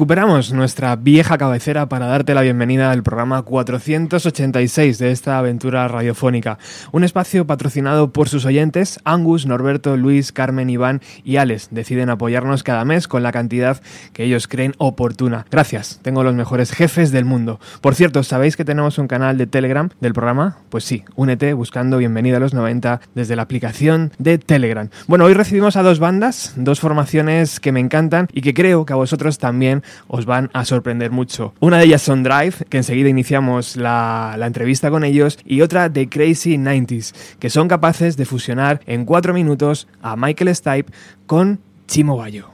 Recuperamos nuestra vieja cabecera para darte la bienvenida al programa 486 de esta aventura radiofónica, un espacio patrocinado por sus oyentes, Angus, Norberto, Luis, Carmen, Iván y Alex. Deciden apoyarnos cada mes con la cantidad que ellos creen oportuna. Gracias, tengo los mejores jefes del mundo. Por cierto, ¿sabéis que tenemos un canal de Telegram del programa? Pues sí, únete buscando Bienvenida a los 90 desde la aplicación de Telegram. Bueno, hoy recibimos a dos bandas, dos formaciones que me encantan y que creo que a vosotros también os van a sorprender mucho. Una de ellas son Drive, que enseguida iniciamos la, la entrevista con ellos, y otra de Crazy 90s, que son capaces de fusionar en cuatro minutos a Michael Stipe con Chimo Bayo.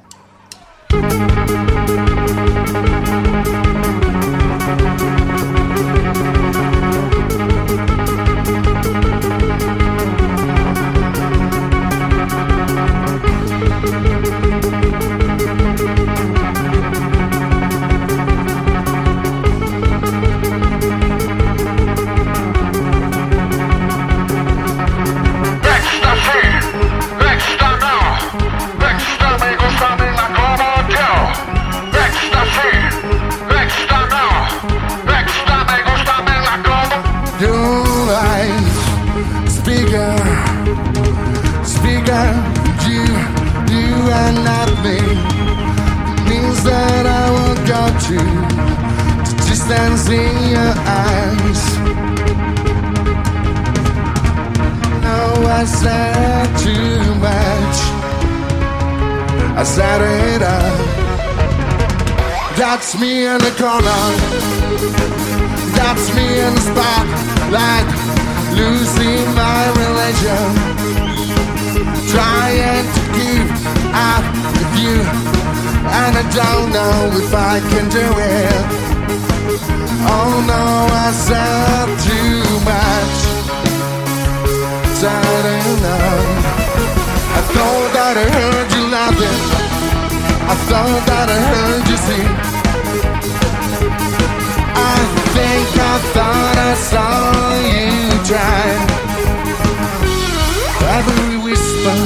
In your eyes. No, I said too much. I said it up. That's me in the corner. That's me in the spotlight. Losing my religion. Trying to keep up with you. And I don't know if I can do it. Oh no, I said too much. Said enough. I thought that I heard you laughing. I thought that I heard you sing. I think I thought I saw you try. Every whisper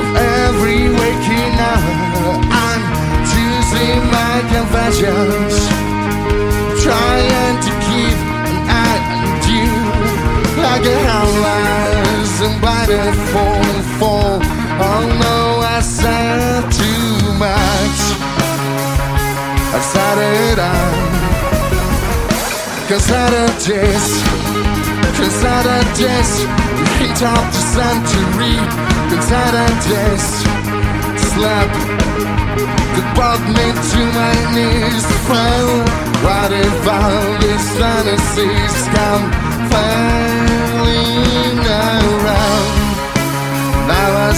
of every waking hour, I'm choosing my confessions trying to keep an eye on you like a house and blinded fall and fall. Oh no, I said too much. I said it out. Cause taste, cause don't taste. Hate off the century, cause taste. Slap that brought me to my knees. Well, what if all these fantasies come flailing around? Now I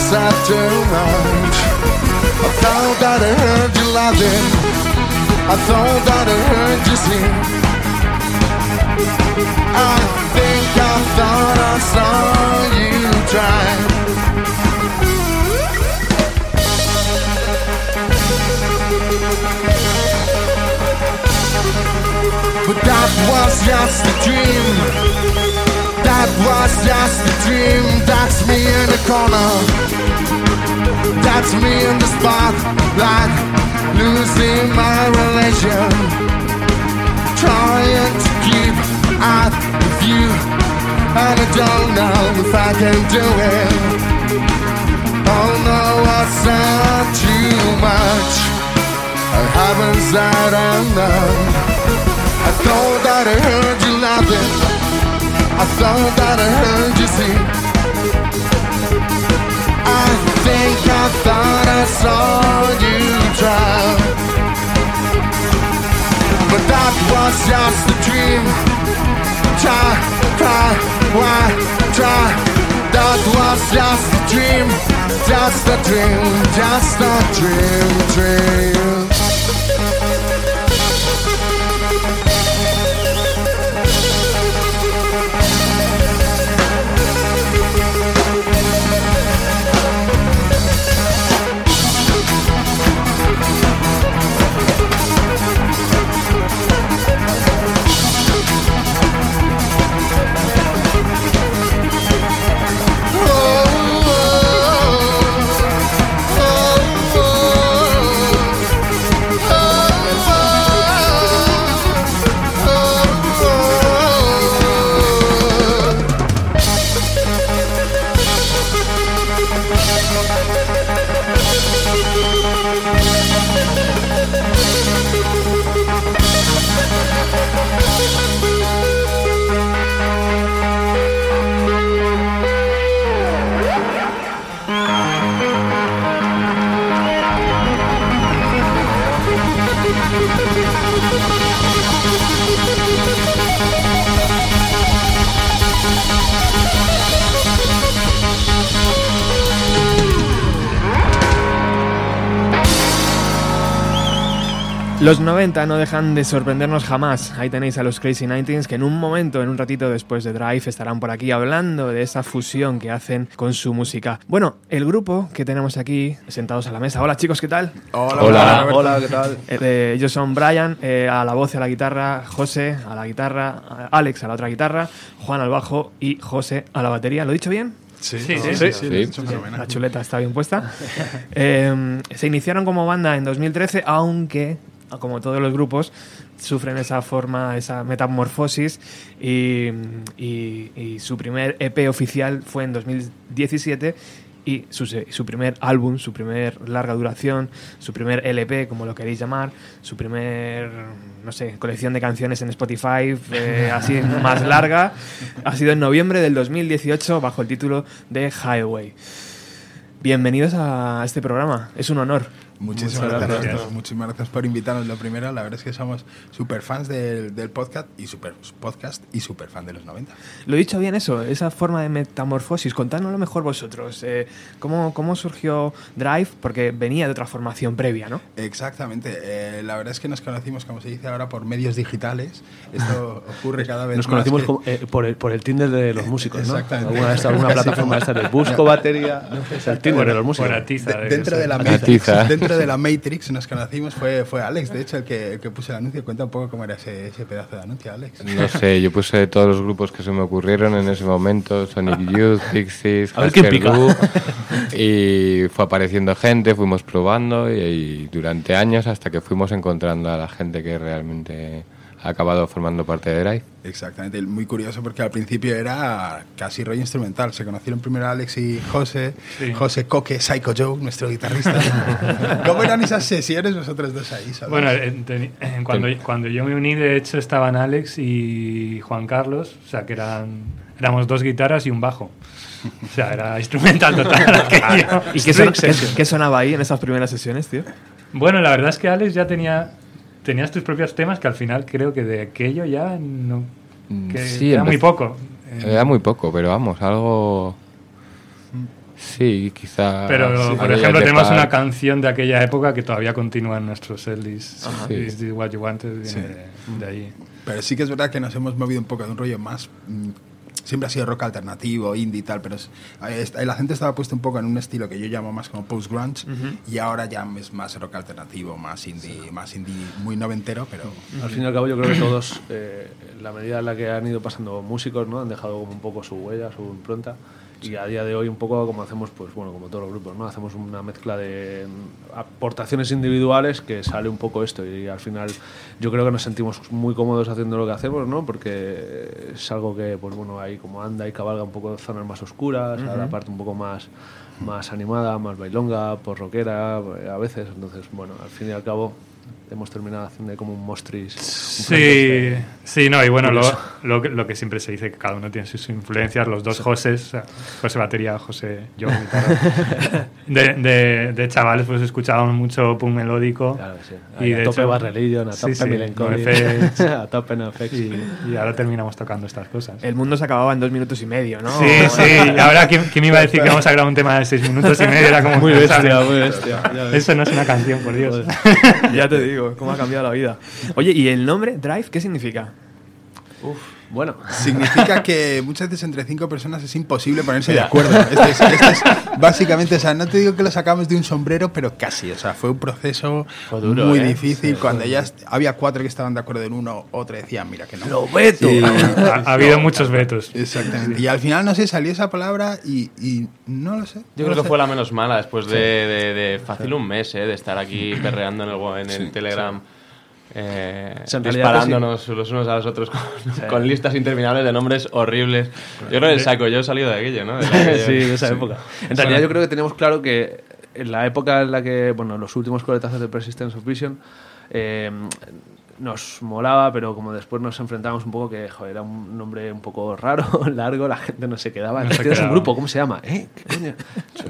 too much. I thought that I heard you laughing. I thought that I heard you sing. I think I thought I saw you try. But that was just a dream. That was just a dream. That's me in the corner. That's me in the spot, spotlight. Losing my religion. Trying to keep up with you. And I don't know if I can do it. Oh no, I said too much. I haven't said enough. Thought that I heard you laughing. I thought that I heard you sing. I think I thought I saw you try. But that was just a dream. Try, cry, why, try. That was just a dream. Just a dream, just a dream, dream. Los 90 no dejan de sorprendernos jamás. Ahí tenéis a los Crazy 19 que en un momento, en un ratito después de Drive, estarán por aquí hablando de esa fusión que hacen con su música. Bueno, el grupo que tenemos aquí sentados a la mesa. Hola chicos, ¿qué tal? Hola, Hola. hola, ¿qué tal? Eh, ellos son Brian eh, a la voz y a la guitarra, José a la guitarra, Alex a la otra guitarra, Juan al bajo y José a la batería. ¿Lo he dicho bien? Sí, Sí, sí, sí. La chuleta está bien puesta. Eh, se iniciaron como banda en 2013, aunque, como todos los grupos, sufren esa forma, esa metamorfosis y, y- y su primer EP oficial fue en 2017 y su, su primer álbum, su primer larga duración, su primer LP, como lo queréis llamar, su primer, no sé, colección de canciones en Spotify, eh, así más larga, ha sido en noviembre del 2018 bajo el título de Highway. Bienvenidos a este programa, es un honor. Muchísimas gracias. gracias. Muchísimas gracias por invitarnos. Lo primero, la verdad es que somos super fans del, del podcast y super podcast y super fan de los 90. Lo he dicho bien eso, esa forma de metamorfosis. Contádnoslo mejor vosotros. Eh, ¿cómo, ¿Cómo surgió Drive? Porque venía de otra formación previa, ¿no? Exactamente. Eh, la verdad es que nos conocimos, como se dice ahora, por medios digitales. Esto ocurre cada vez Nos más. conocimos que- como, eh, por, el, por el Tinder de los músicos, ¿no? Exactamente. Alguna, alguna plataforma de estas de busco batería. Es el Tinder de los músicos. Por Atiza, De- de- dentro de la La Matrix, de la Matrix nos conocimos fue, fue Alex, de hecho el que, el que puso el anuncio. Cuenta un poco cómo era ese, ese pedazo de anuncio, Alex. No sé, yo puse todos los grupos que se me ocurrieron en ese momento, Sonic Youth, Pixies. Du, y fue apareciendo gente, fuimos probando y, y durante años hasta que fuimos encontrando a la gente que realmente ha acabado formando parte de Drive. Exactamente, muy curioso porque al principio era casi rollo instrumental. Se conocieron primero Alex y José, Sí. José Coque, Psycho Joe, nuestro guitarrista. ¿Cómo eran esas sesiones vosotros dos ahí? solos? Bueno, en- en cuando, cuando yo me uní, de hecho, estaban Alex y Juan Carlos, o sea, que eran éramos dos guitarras y un bajo. O sea, era instrumental total. ¿Y qué, son- qué- qué sonaba ahí en esas primeras sesiones, tío? Bueno, la verdad es que Alex ya tenía tenías tus propios temas que al final creo que de aquello ya no Mm, que sí, era muy poco. Era muy poco, pero vamos, algo... Sí, quizá... Pero, sí, por ejemplo, tenemos Park. una canción de aquella época que todavía continúa en nuestros setlists. Ajá. Is This What You Wanted viene Sí. de, de ahí. Pero sí que es verdad que nos hemos movido un poco de un rollo más. Siempre ha sido rock alternativo, indie y tal, pero es- la gente estaba puesto un poco en un estilo que yo llamo más como post-grunge y ahora ya es más rock alternativo, más indie, más indie muy noventero, pero Al fin y al cabo, yo creo que todos, eh, en la medida en la que han ido pasando músicos, ¿no? han dejado como un poco su huella, su impronta. Y a día de hoy, un poco como hacemos, pues bueno, como todos los grupos, ¿no? hacemos una mezcla de mm, aportaciones individuales que sale un poco esto. Y al final, yo creo que nos sentimos muy cómodos haciendo lo que hacemos, ¿no? porque es algo que, pues bueno, ahí como anda y cabalga un poco zonas más oscuras, a la parte un poco más, más animada, más bailonga, por rockera, eh, a veces. Entonces, bueno, al fin y al cabo, hemos terminado haciendo como un mostris. un Sí, sí, no, y bueno, lo, que- lo que siempre se dice, que cada uno tiene sus influencias, los dos Josés, o sea, José batería, José yo. De, de, de chavales pues escuchábamos mucho punk melódico. Claro, sí. Y Ahí de a tope hecho- Bad Religion, a Sí, tope sí, NoFX. a tope NoFX. Y, y ahora terminamos tocando estas cosas. El mundo se acababa en dos minutos y medio, ¿no? Sí, sí, y ahora ¿quién, quién iba a decir que vamos a grabar un tema de seis minutos y medio? Era como Muy bestia, muy bestia. Eso no es una canción, por Dios. ya te digo, cómo ha cambiado la vida. Oye, ¿y el nombre Drive qué significa? Bueno, significa que muchas veces entre cinco personas es imposible ponerse de acuerdo. Este es, este es básicamente, o sea, no te digo que lo sacamos de un sombrero, pero casi. O sea, fue un proceso Fue duro, muy ¿eh? difícil. Sí, Cuando ya había cuatro que estaban de acuerdo en uno, otro decía, mira que no. lo veto. Y- Ha, ha habido muchos vetos. Exactamente. Y al final, no sé, salió esa palabra y, y no lo sé. Yo no creo que sé. fue la menos mala después de, de- de fácil un mes, ¿eh? de estar aquí perreando en el, en el Telegram. Eh, disparándonos los unos a los otros con, con listas interminables de nombres horribles. Yo creo que el saco, yo he salido de aquello, ¿no? De aquello- sí, de esa época. En realidad yo creo que tenemos claro que en la época en la que, bueno, los últimos coletazos de Persistence of Vision, eh, nos molaba, pero como después nos enfrentábamos un poco que, joder, era un nombre un poco raro, largo, la gente no se quedaba. No se ¿Tienes un quedaba. grupo? ¿Cómo se llama? ¿Eh? ¿Qué coño?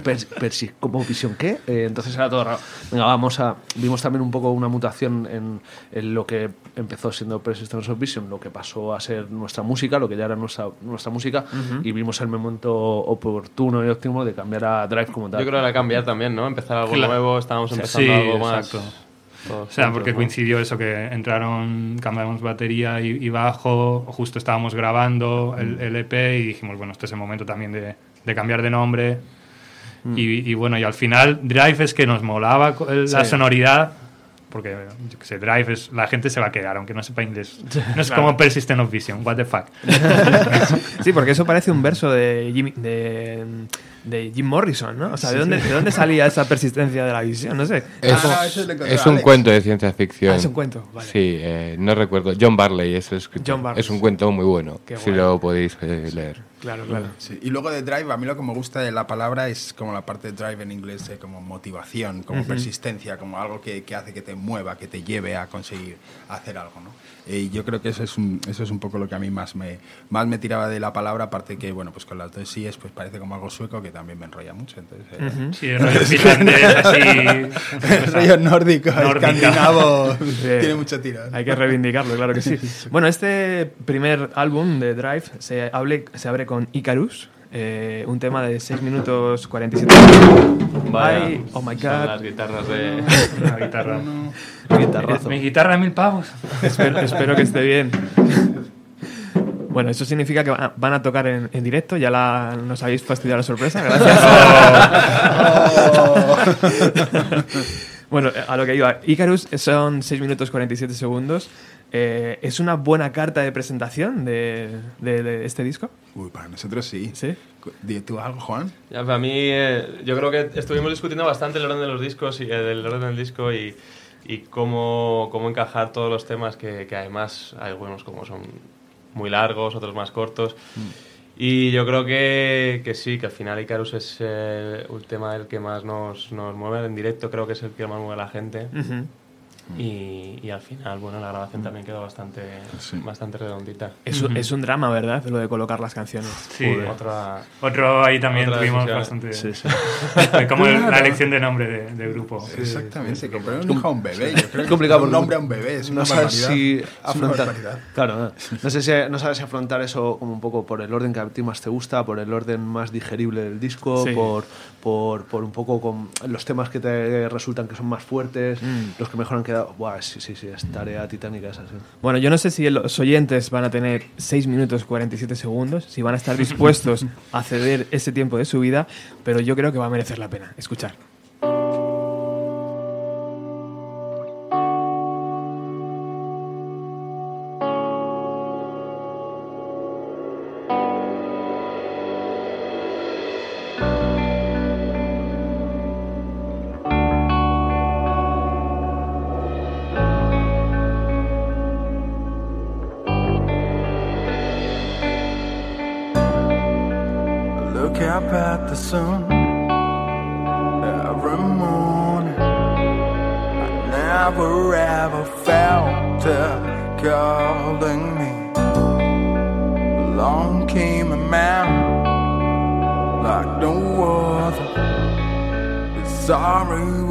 Persi- ¿Cómo Vision qué? Eh, entonces era todo raro. Venga, vamos a... Vimos también un poco una mutación en, en lo que empezó siendo Persistence of Vision, lo que pasó a ser nuestra música, lo que ya era nuestra, nuestra música, y vimos el momento oportuno y óptimo de cambiar a Drive como tal. Yo creo que era cambiar también, ¿no? Empezar algo Claro. nuevo, estábamos empezando Sí, algo más. exacto. Todos O sea, juntos, porque ¿no? coincidió eso que entraron, cambiamos batería y, y bajo, justo estábamos grabando el, el EP y dijimos, bueno, este es el momento también de, de cambiar de nombre. Y, y bueno, y al final Drive es que nos molaba la sonoridad, porque yo que sé, Drive es, la gente se va a quedar, aunque no sepa inglés. No es como Persistent of Vision, what the fuck. Sí, porque eso parece un verso de Jim, de, de Jim Morrison, ¿no? O sea, ¿de, dónde, ¿de dónde salía esa persistencia de la visión? No sé. Es, Ah, es un Alex. cuento de ciencia ficción. Ah, es un cuento, vale. Sí, eh, no recuerdo. John Barley es el escritor. John Barley. Es un cuento muy bueno, Qué si lo podéis eh, leer. Claro, claro. Sí, Y luego de drive, a mí lo que me gusta de la palabra es como la parte de drive en inglés, eh, como motivación, como persistencia, como algo que, que hace que te mueva, que te lleve a conseguir hacer algo, ¿no? Y yo creo que eso es un, eso es un poco lo que a mí más me, más me tiraba de la palabra, aparte que, bueno, pues con las dos síes pues parece como algo sueco que también me enrolla mucho, entonces... eh, Sí, el rollo finlandés, así. El rollo nórdico, Nórdica. escandinavo, Bien. tiene mucho tiro. ¿no? Hay que reivindicarlo, claro que sí. Bueno, este primer álbum de Drive se, hable- se abre con Icarus, eh, un tema de 6 minutos 47 Vaya, Ay, oh my son god. las guitarras de... Una guitarra. Guitarrazo. Mi guitarra mil pavos. espero, espero que esté bien. Bueno, eso significa que van a, a tocar en, en directo. Ya la, nos habéis fastidiado la sorpresa. Gracias. bueno, a lo que iba. Icarus son 6 minutos 47 segundos. Eh, ¿Es una buena carta de presentación de, de- de este disco? Uy, para nosotros sí. Sí. Di tú algo, Juan. Ya, para mí, eh, yo creo que estuvimos discutiendo bastante el orden de los discos y eh, el orden del disco y, y cómo, cómo encajar todos los temas que, que además hay algunos como son muy largos, otros más cortos. Y yo creo que, que sí, que al final Icarus es eh, un tema el que más nos, nos mueve en directo, creo que es el que más mueve a la gente. Ujú. Y, y al final, bueno, la grabación también quedó bastante, Sí. bastante redondita. es, un- es un drama, ¿verdad? Lo de colocar las canciones. Sí. Otra, Otro ahí también Otra tuvimos decisión. bastante. Sí, sí. Como el- la Claro. elección de nombre de, de grupo. Exactamente, comprar un hijo a un bebé. Yo creo que complicado un nombre a un bebé es no una sabes barbaridad. si afrontar claro no, No sé si no sabes si afrontar eso como un poco por el orden que a ti más te gusta por el orden más digerible del disco Sí. por, por por un poco con los temas que te resultan que son más fuertes Mm. los que mejor han quedado Buah, sí sí sí es tarea titánica esa sí. Bueno, yo no sé si los oyentes van a tener 6 minutos 47 segundos, si van a estar dispuestos a ceder ese tiempo de su vida, pero yo creo que va a merecer la pena escuchar. At the sun every morning. I never ever felt it calling me. Along came a man like no other. The sorry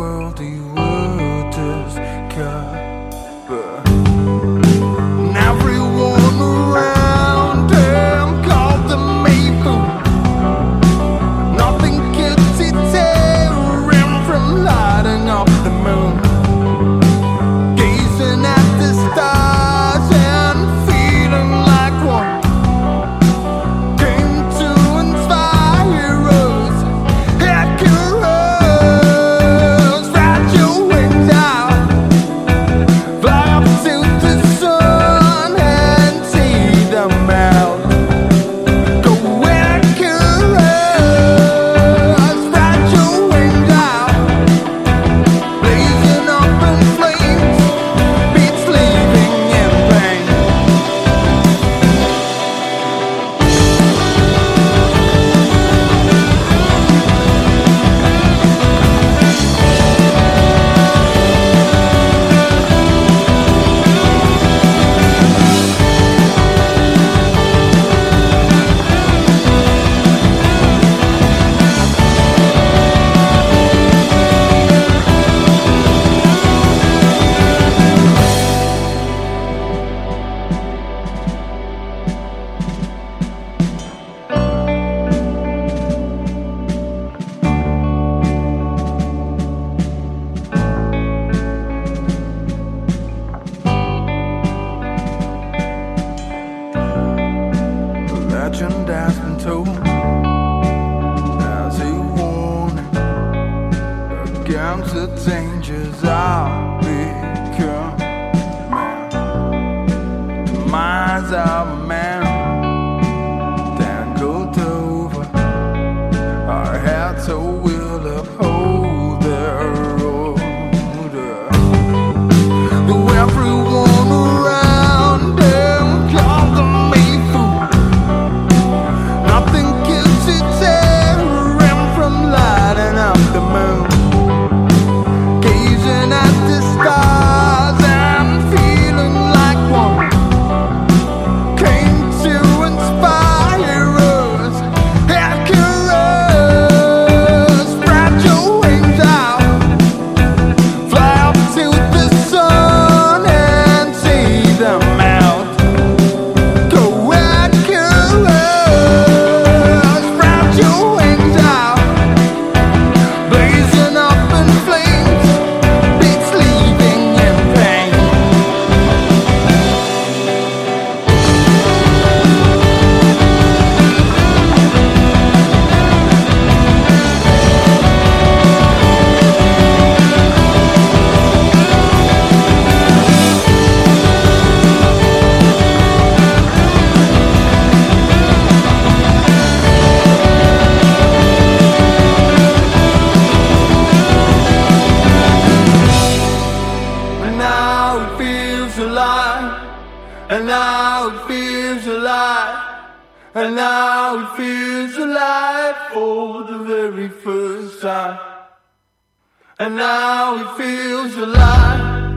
And now he feels alive.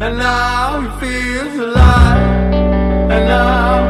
And now he feels alive. And now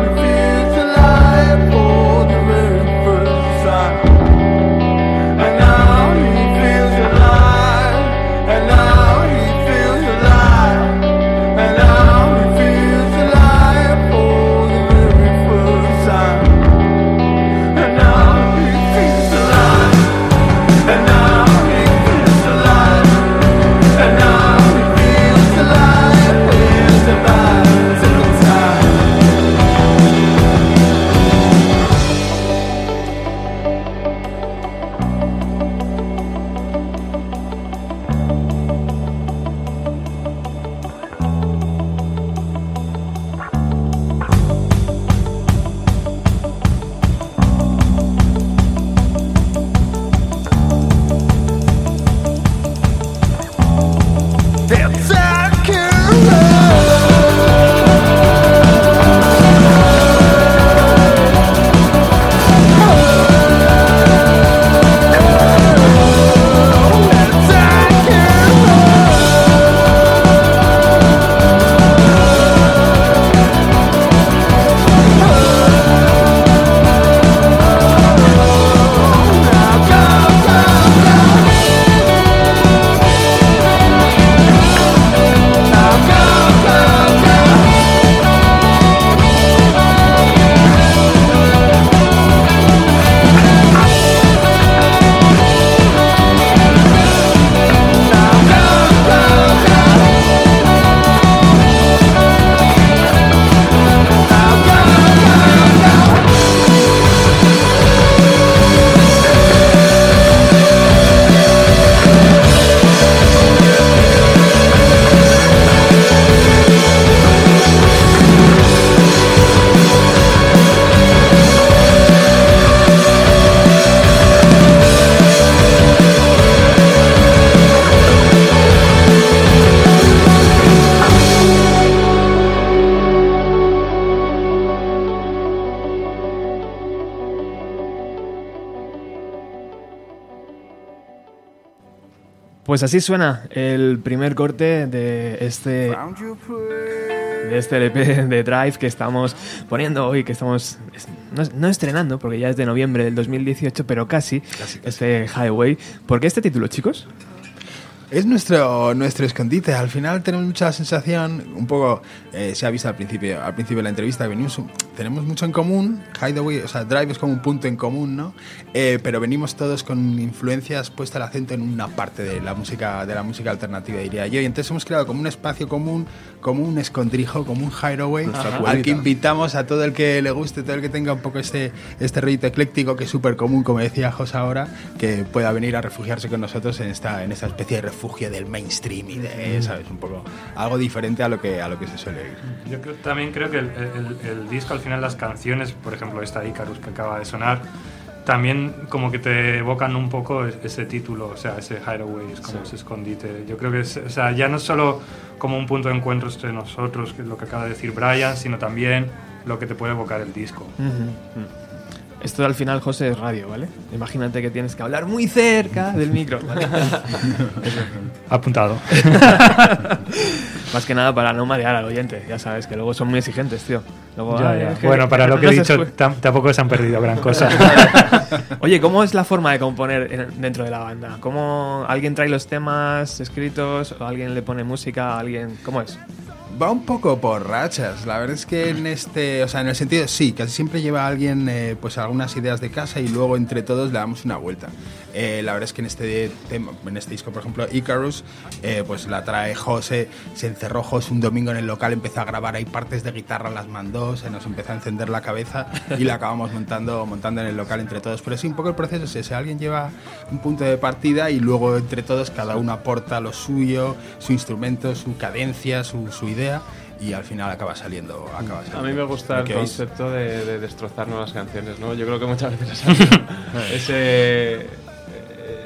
Pues así suena el primer corte de este, de este LP de Drive que estamos poniendo hoy, que estamos es- no, no estrenando, porque ya es de noviembre del 2018, pero casi, este Highway. ¿Por qué este título, chicos? Es nuestro, nuestro escondite. Al final tenemos mucha sensación, un poco, eh, se ha visto al principio, al principio de la entrevista, venimos, tenemos mucho en común. Hideaway, o sea, Drive es como un punto en común, ¿no? Eh, pero venimos todos con influencias puesta el acento en una parte de la música, de la música alternativa, diría yo. Y entonces hemos creado como un espacio común, como un escondrijo, como un Hideaway, al que invitamos a todo el que le guste, todo el que tenga un poco este, este rollito ecléctico que es súper común, como decía José ahora, que pueda venir a refugiarse con nosotros en esta, en esta especie de refugio refugio del mainstream y de, ¿sabes? Un poco algo diferente a lo que, a lo que se suele oír. Yo creo- también creo que el, el- el disco, al final, las canciones, por ejemplo, esta Icarus que acaba de sonar, también como que te evocan un poco es- ese título, o sea, ese Hideaway, es como ese escondite. Yo creo que es, o sea, ya no es solo como un punto de encuentro entre nosotros, que es lo que acaba de decir Brian, sino también lo que te puede evocar el disco. Esto al final, José, es radio, ¿vale? Imagínate que tienes que hablar muy cerca del micro, ¿vale? Apuntado. Más que nada para no marear al oyente, ya sabes, que luego son muy exigentes, tío. Luego, Ya, "Ay, ya. que- Bueno, para lo que he dicho, escu-". tam- tampoco se han perdido gran cosa. Oye, ¿cómo es la forma de componer en- dentro de la banda? ¿Cómo alguien trae los temas escritos o alguien le pone música? ¿Alguien cómo es? Va un poco por rachas. La verdad es que en este, o sea, en el sentido sí, casi siempre lleva alguien eh, pues algunas ideas de casa y luego entre todos le damos una vuelta. Eh, la verdad es que en este tema, en este disco, por ejemplo, Icarus, eh, pues la trae José, se encerró José un domingo en el local, empezó a grabar ahí partes de guitarra, las mandó, se nos empezó a encender la cabeza y la acabamos montando, montando en el local entre todos. Pero sí, un poco el proceso es ese, alguien lleva un punto de partida y luego entre todos cada uno aporta lo suyo, su instrumento, su cadencia, su, su idea y al final acaba saliendo. Acaba A mí me gusta el concepto de, de destrozar nuevas canciones, ¿no? Yo creo que muchas veces ese,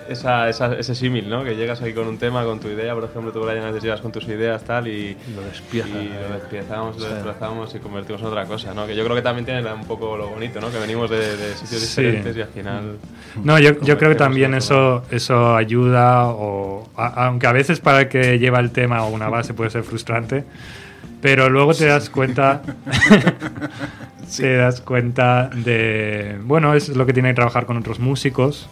esa, esa- ese símil, ¿no? Que llegas ahí con un tema, con tu idea, por ejemplo, tú, Brian, llegas con tus ideas, tal, y Lo despiezas. y lo despiezamos, lo destrozamos y convertimos en otra cosa, ¿no? Que yo creo que también tiene un poco lo bonito, ¿no? Que venimos de, de sitios Sí. diferentes y al final... No, yo, yo creo que también eso, eso ayuda, o, a- aunque a veces para el que lleva el tema o una base puede ser frustrante, pero luego te das cuenta, te das cuenta de, bueno, es lo que tiene que trabajar con otros músicos,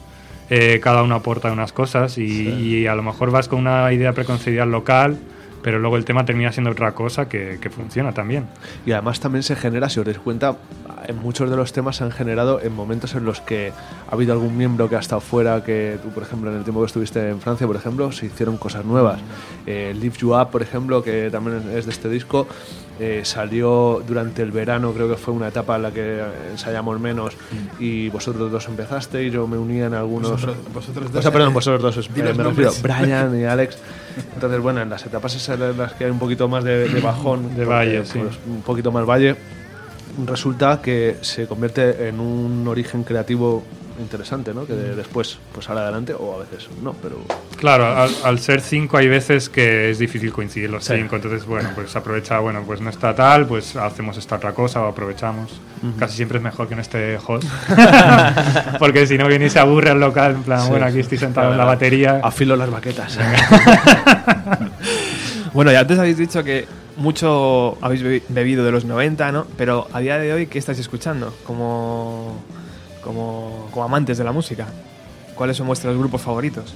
eh, cada uno aporta unas cosas y, y a lo mejor vas con una idea preconcebida local, pero luego el tema termina siendo otra cosa que, que funciona también. Y además también se genera, si os dais cuenta, en muchos de los temas se han generado en momentos en los que ha habido algún miembro que ha estado fuera, que tú, por ejemplo, en el tiempo que estuviste en Francia, por ejemplo, se hicieron cosas nuevas. Eh, Lift You Up, por ejemplo, que también es de este disco, eh, salió durante el verano, creo que fue una etapa en la que ensayamos menos y vosotros dos empezasteis, yo me unía en algunos... Vosotros, vosotros O dos, sea, perdón, vosotros dos, eh, me refiero. Brian y Alex. Entonces, bueno, en las etapas esas en las que hay un poquito más de, de bajón, De valle, sí. pues, un poquito más valle, resulta que se convierte en un origen creativo interesante, ¿no? Que de- después pues sale adelante o a veces no, pero Claro, al, al ser cinco hay veces que es difícil coincidir los Sí. cinco, entonces bueno, pues aprovecha, bueno, pues no está tal, pues hacemos esta otra cosa o aprovechamos. Casi siempre es mejor que no esté host, porque si no viene y se aburre al local, en plan, bueno, aquí estoy sentado en la batería. afilo las baquetas. Bueno, ya antes habéis dicho que mucho habéis bebi- bebido de los 90, ¿no? Pero a día de hoy, ¿qué estáis escuchando? Como, como, como amantes de la música. ¿Cuáles son vuestros grupos favoritos?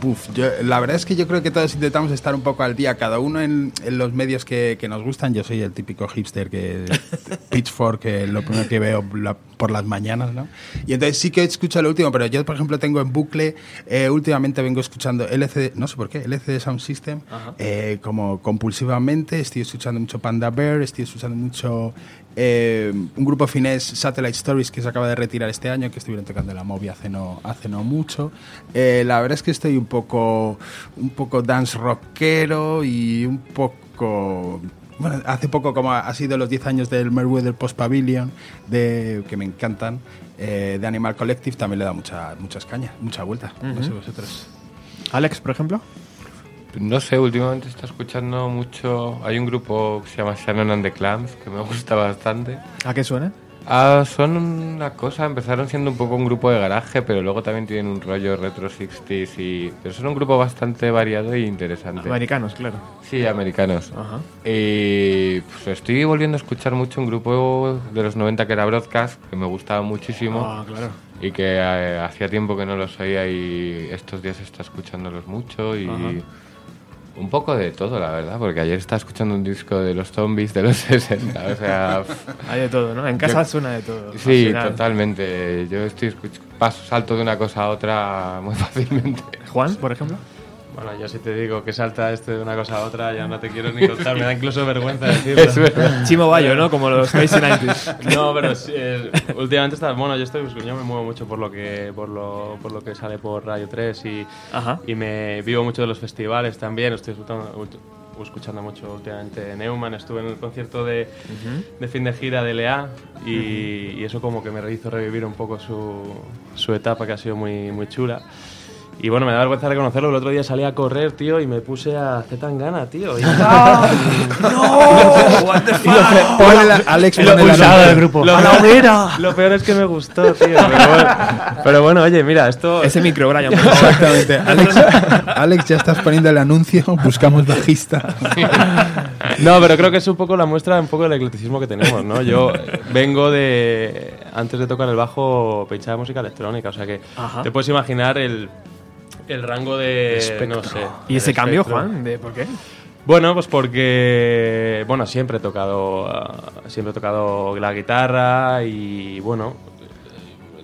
Buf, yo- la verdad es que yo creo que todos intentamos estar un poco al día, cada uno en, en los medios que, que nos gustan. Yo soy el típico hipster que Pitchfork, que lo primero que veo la- por las mañanas, ¿no? Y entonces sí que escucho lo último, pero yo, por ejemplo, tengo en bucle, eh, últimamente vengo escuchando LCD, no sé por qué, LCD Sound System, eh, como compulsivamente, estoy escuchando mucho Panda Bear, estoy escuchando mucho eh, un grupo finés, Satellite Stories, que se acaba de retirar este año, que estuvieron tocando en la movie hace no, hace no mucho. Eh, la verdad es que estoy un poco, un poco dance rockero y un poco... Bueno, hace poco, como ha sido los 10 años del Merweather Post Pavilion, de, que me encantan, eh, de Animal Collective, también le da mucha, muchas cañas, mucha vuelta. No sé vosotros. Alex, por ejemplo. No sé, últimamente está escuchando mucho. Hay un grupo que se llama Shannon and the Clams que me gusta bastante. ¿A qué suena? Ah, son una cosa, empezaron siendo un poco un grupo de garaje, pero luego también tienen un rollo retro 60s y... Pero son un grupo bastante variado e interesante. Americanos, claro. Sí, americanos. Ajá. Y pues estoy volviendo a escuchar mucho un grupo de los 90 que era Broadcast, que me gustaba muchísimo Ah, claro. y que eh, hacía tiempo que no los oía y estos días está escuchándolos mucho y un poco de todo, la verdad, porque ayer estaba escuchando un disco de los zombies de los 60, o sea... Hay de todo, ¿no? En casa suena de todo. Sí, totalmente. Yo estoy paso, salto de una cosa a otra muy fácilmente. Juan, por ejemplo. Bueno, yo si te digo que salta este de una cosa a otra, ya no te quiero ni contar, me da incluso vergüenza decirlo. Chimo Bayo, ¿no? Como los Crazy 90s. No, pero sí, eh, últimamente está, bueno, yo estoy yo me muevo mucho por lo que por lo, por lo que sale por Radio 3 y, Ajá. y me vivo mucho de los festivales también, estoy escuchando, escuchando mucho últimamente Neumann, estuve en el concierto de, de fin de gira de Lea y, y eso como que me hizo revivir un poco su, su etapa que ha sido muy, muy chula. Y bueno, me da vergüenza reconocerlo. El otro día salí a correr, tío, y me puse a hacer tan gana, tío. Y- Ponle la- Alex, Lo pulsado del grupo. Lo, lo peor es que me gustó, tío. Pero bueno, pero bueno, oye, mira, esto. Ese micro, Brian. Exactamente. Alex, Alex, ya estás poniendo el anuncio. Buscamos bajista. No, pero creo que es un poco la muestra un poco del eclecticismo que tenemos, ¿no? Yo vengo de. Antes de tocar el bajo, pinchaba música electrónica. O sea que Ajá. te puedes imaginar el, el rango de. No sé. ¿Y ese cambio, espectro. Juan? ¿De por qué? Bueno, pues porque bueno, siempre he tocado ah, siempre he tocado la guitarra y bueno,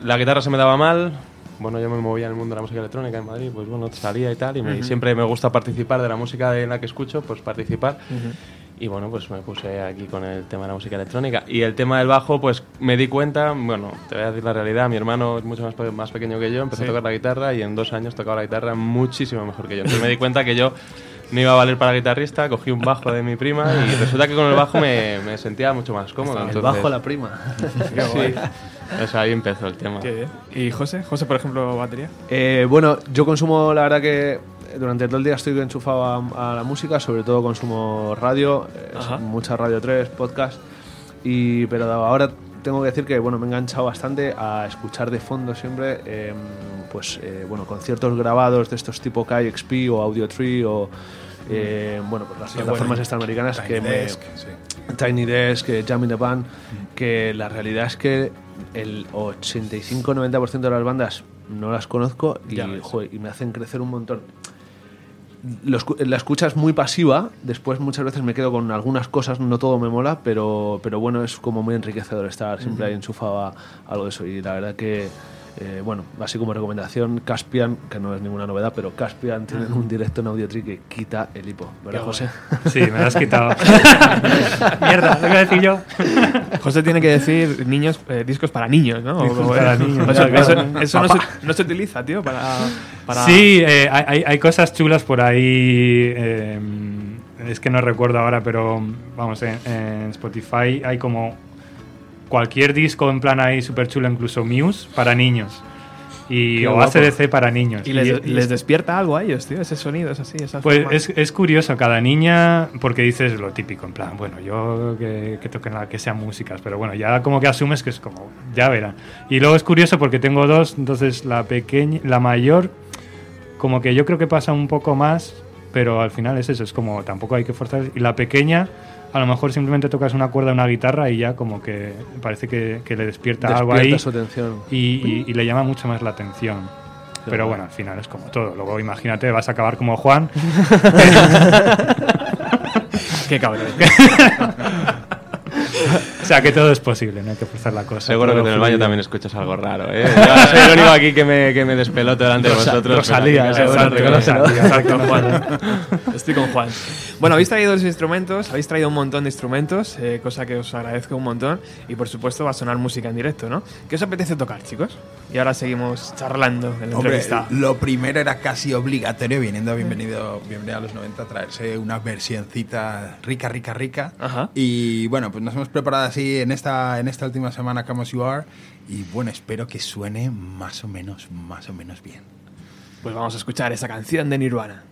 la guitarra se me daba mal. Bueno, yo me movía en el mundo de la música electrónica en Madrid, pues bueno, salía y tal y, me- y siempre me gusta participar de la música en la que escucho, pues participar. Y bueno, pues me puse aquí con el tema de la música electrónica. Y el tema del bajo, pues me di cuenta, bueno, te voy a decir la realidad, mi hermano es mucho más, pe- más pequeño que yo, empezó a tocar la guitarra y en dos años tocaba la guitarra muchísimo mejor que yo. Entonces me di cuenta que yo no iba a valer para guitarrista, cogí un bajo de mi prima y resulta que con el bajo me, me sentía mucho más cómodo. El entonces- bajo la prima. Sí, Pues ahí empezó el tema. Qué bien. ¿Y José? José, por ejemplo, batería. Eh, bueno, yo consumo, la verdad que durante todo el día estoy enchufado a, a la música, sobre todo consumo radio, eh, mucha Radio 3, podcast, y, pero ahora tengo que decir que bueno, me he enganchado bastante a escuchar de fondo siempre eh, pues, eh, bueno, conciertos grabados de estos tipo KXP o Audio Tree o eh, bueno, pues las plataformas estadounicanas que Tiny me, Desk, sí. Tiny Desk, eh, Jam in the Band, que la realidad es que el 85-90% de las bandas no las conozco y, joder, y me hacen crecer un montón. Lo la escucha es muy pasiva, después muchas veces me quedo con algunas cosas, no todo me mola, pero, pero bueno, es como muy enriquecedor estar siempre ahí enchufado a algo de eso. Y la verdad que, eh, bueno, así como recomendación, Caspian, que no es ninguna novedad, pero Caspian tienen un directo en Audiotree que quita el hipo, ¿verdad, José? Sí, me lo has quitado. Mierda, lo iba a decir yo. José tiene que decir niños, eh, discos para niños, ¿no? O Discos para niños, O sea, que ya, eso claro. eso no, se, no se utiliza, tío, para. para- Sí, eh, hay, hay- hay cosas chulas por ahí. eh, es que no recuerdo ahora, pero vamos, en, en Spotify hay como cualquier disco en plan ahí súper chulo, incluso Muse para niños. Y, Qué o guapo. ACDC para niños. Y les, Y- les es- despierta algo a ellos, tío, ese sonido, es así, esa Pues es, es curioso, cada niña, porque dices lo típico, en plan, bueno, yo que, que toquen la que sean músicas, pero bueno, ya como que asumes que es como, ya verán. Y luego es curioso porque tengo dos, entonces la pequeña, la mayor, como que yo creo que pasa un poco más, pero al final es eso, es como tampoco hay que forzar. Y la pequeña, a lo mejor simplemente tocas una cuerda de una guitarra y ya como que parece que, que le despierta, algo ahí su atención. y, y- y le llama mucho más la atención. Pero bueno, al final es como todo. Luego imagínate, vas a acabar como Juan. Qué cabrón. o sea que todo es posible, no hay que forzar la cosa. Seguro que en el baño también escuchas algo raro, ¿eh? Yo soy el único aquí que me, que me despeloto delante de Rosa- vosotros. Rosalía, Exacto, Juan. Estoy con Juan. Bueno, habéis traído los instrumentos, habéis traído un montón de instrumentos, eh, cosa que os agradezco un montón. Y por supuesto va a sonar música en directo, ¿no? ¿Qué os apetece tocar, chicos? Y ahora seguimos charlando en la Hombre, entrevista. lo primero era casi obligatorio, viniendo a bienvenido, bienvenido a los 90, traerse una versioncita rica, rica, rica. Ajá. Y bueno, pues nos hemos preparado así en esta, en esta última semana Come As You. Y bueno, espero que suene más o menos, más o menos bien. Pues vamos a escuchar esa canción de Nirvana.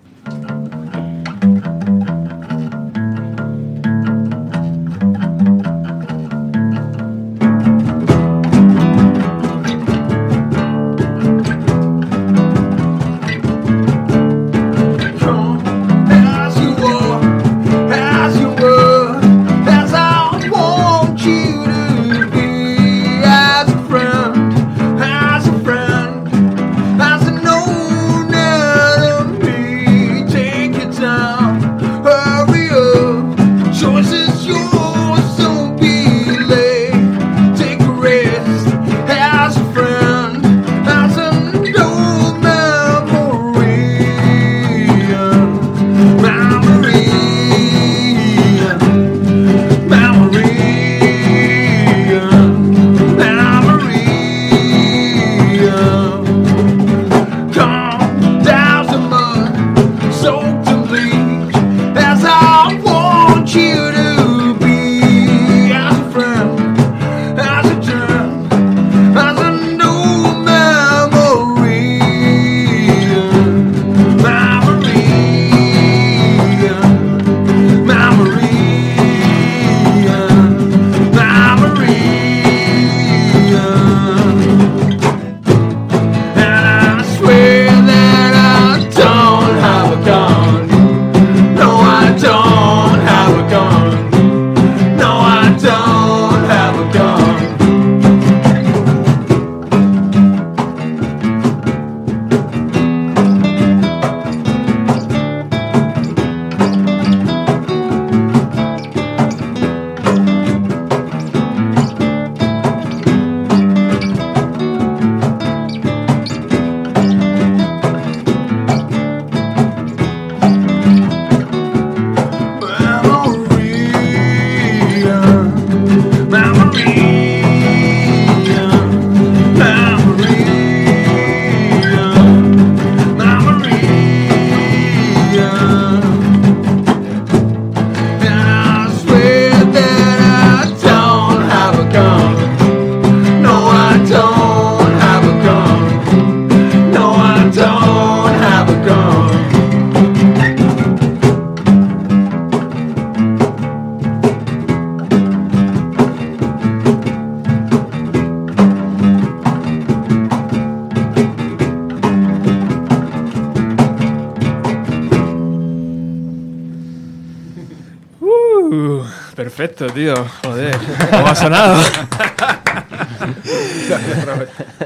Tío. Joder, ¿cómo ha sonado?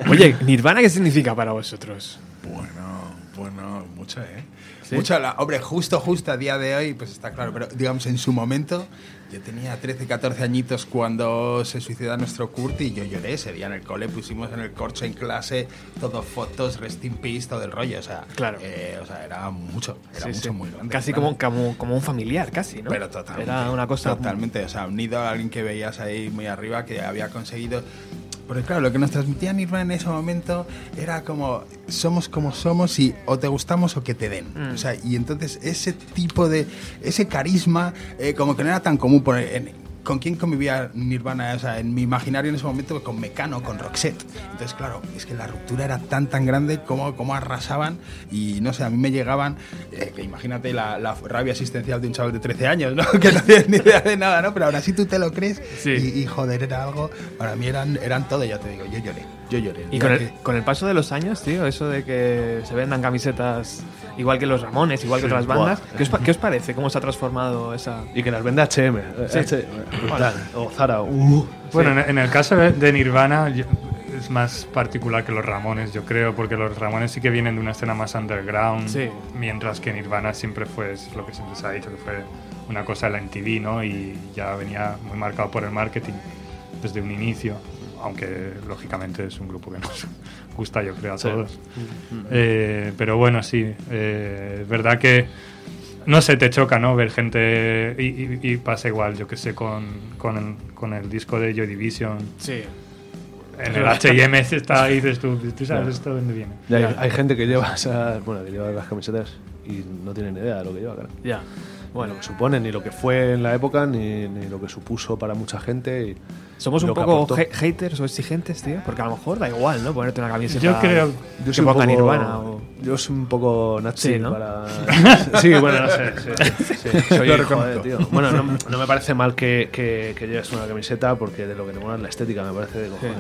Oye, Nirvana, ¿qué significa para vosotros? Bueno, mucho, la- hombre, justo, justo a día de hoy, pues está claro, pero digamos en su momento, yo tenía 13, 14 añitos cuando se suicida nuestro Kurt y yo lloré ese día en el cole, pusimos en el corcho en clase, todo fotos, rest in peace, todo el rollo, o sea, Claro. eh, o sea, era mucho, era Sí, mucho sí. muy grande. Casi como, como, como un familiar, casi, ¿no? Pero totalmente. Era una cosa. Totalmente. O sea, unido a alguien que veías ahí muy arriba que había conseguido. Porque claro, lo que nos transmitía Nirvana en ese momento era como somos como somos y o te gustamos o que te den. Mm. O sea, y entonces ese tipo de ese carisma eh, como que no era tan común por en- ¿Con quién convivía Nirvana? O sea, en mi imaginario en ese momento con Mecano, con Roxette. Entonces, claro, es que la ruptura era tan, tan grande como, como arrasaban y no sé, a mí me llegaban, eh, que imagínate la, la rabia existencial de un chaval de 13 años, ¿no? Que no tienes ni idea de nada, ¿no? Pero ahora sí tú te lo crees Sí. y, y, joder, era algo, para mí eran, eran todo, ya te digo, yo lloré, yo lloré. Y con el, que- con el paso de los años, tío, eso de que se vendan camisetas igual que los Ramones, igual que otras bandas. ¿qué os, qué os parece? ¿Cómo se ha transformado esa...? Y que las vende HM. Sí. H- brutal. O Zara. Uh. Bueno, en, en el caso de, Nirvana es más particular que los Ramones, yo creo, porque los Ramones sí que vienen de una escena más underground, Sí. mientras que Nirvana siempre fue es lo que siempre se ha dicho, que fue una cosa de la MTV, ¿no? Y ya venía muy marcado por el marketing desde un inicio, aunque lógicamente es un grupo que nos gusta, yo creo, a todos. Eh, pero bueno, sí, eh, es verdad que no sé, te choca, ¿no? Ver gente. Y, y- y pasa igual, yo que sé, con, con, el, con el disco de Joy Division. Sí. En el HM está ahí, dices tú, ¿tú sabes esto de dónde viene? Hay, hay gente que lleva esas, bueno, que lleva las camisetas y no tiene ni idea de lo que lleva, claro. Ya. Bueno, lo que supone, ni lo que fue en la época, ni, ni lo que supuso para mucha gente. Y ¿Somos un poco ha- haters o exigentes, tío? Porque a lo mejor da igual, ¿no? Ponerte una camiseta Yo creo- Yo que soy un ponga poco- Nirvana o... Yo soy un poco nazi Sí, ¿no? para... Sí, bueno, no sé. sí, sí, soy, joder, tío. Bueno, no, no me parece mal que, que, que lleves una camiseta porque de lo que te mola es la estética, me parece de cojones.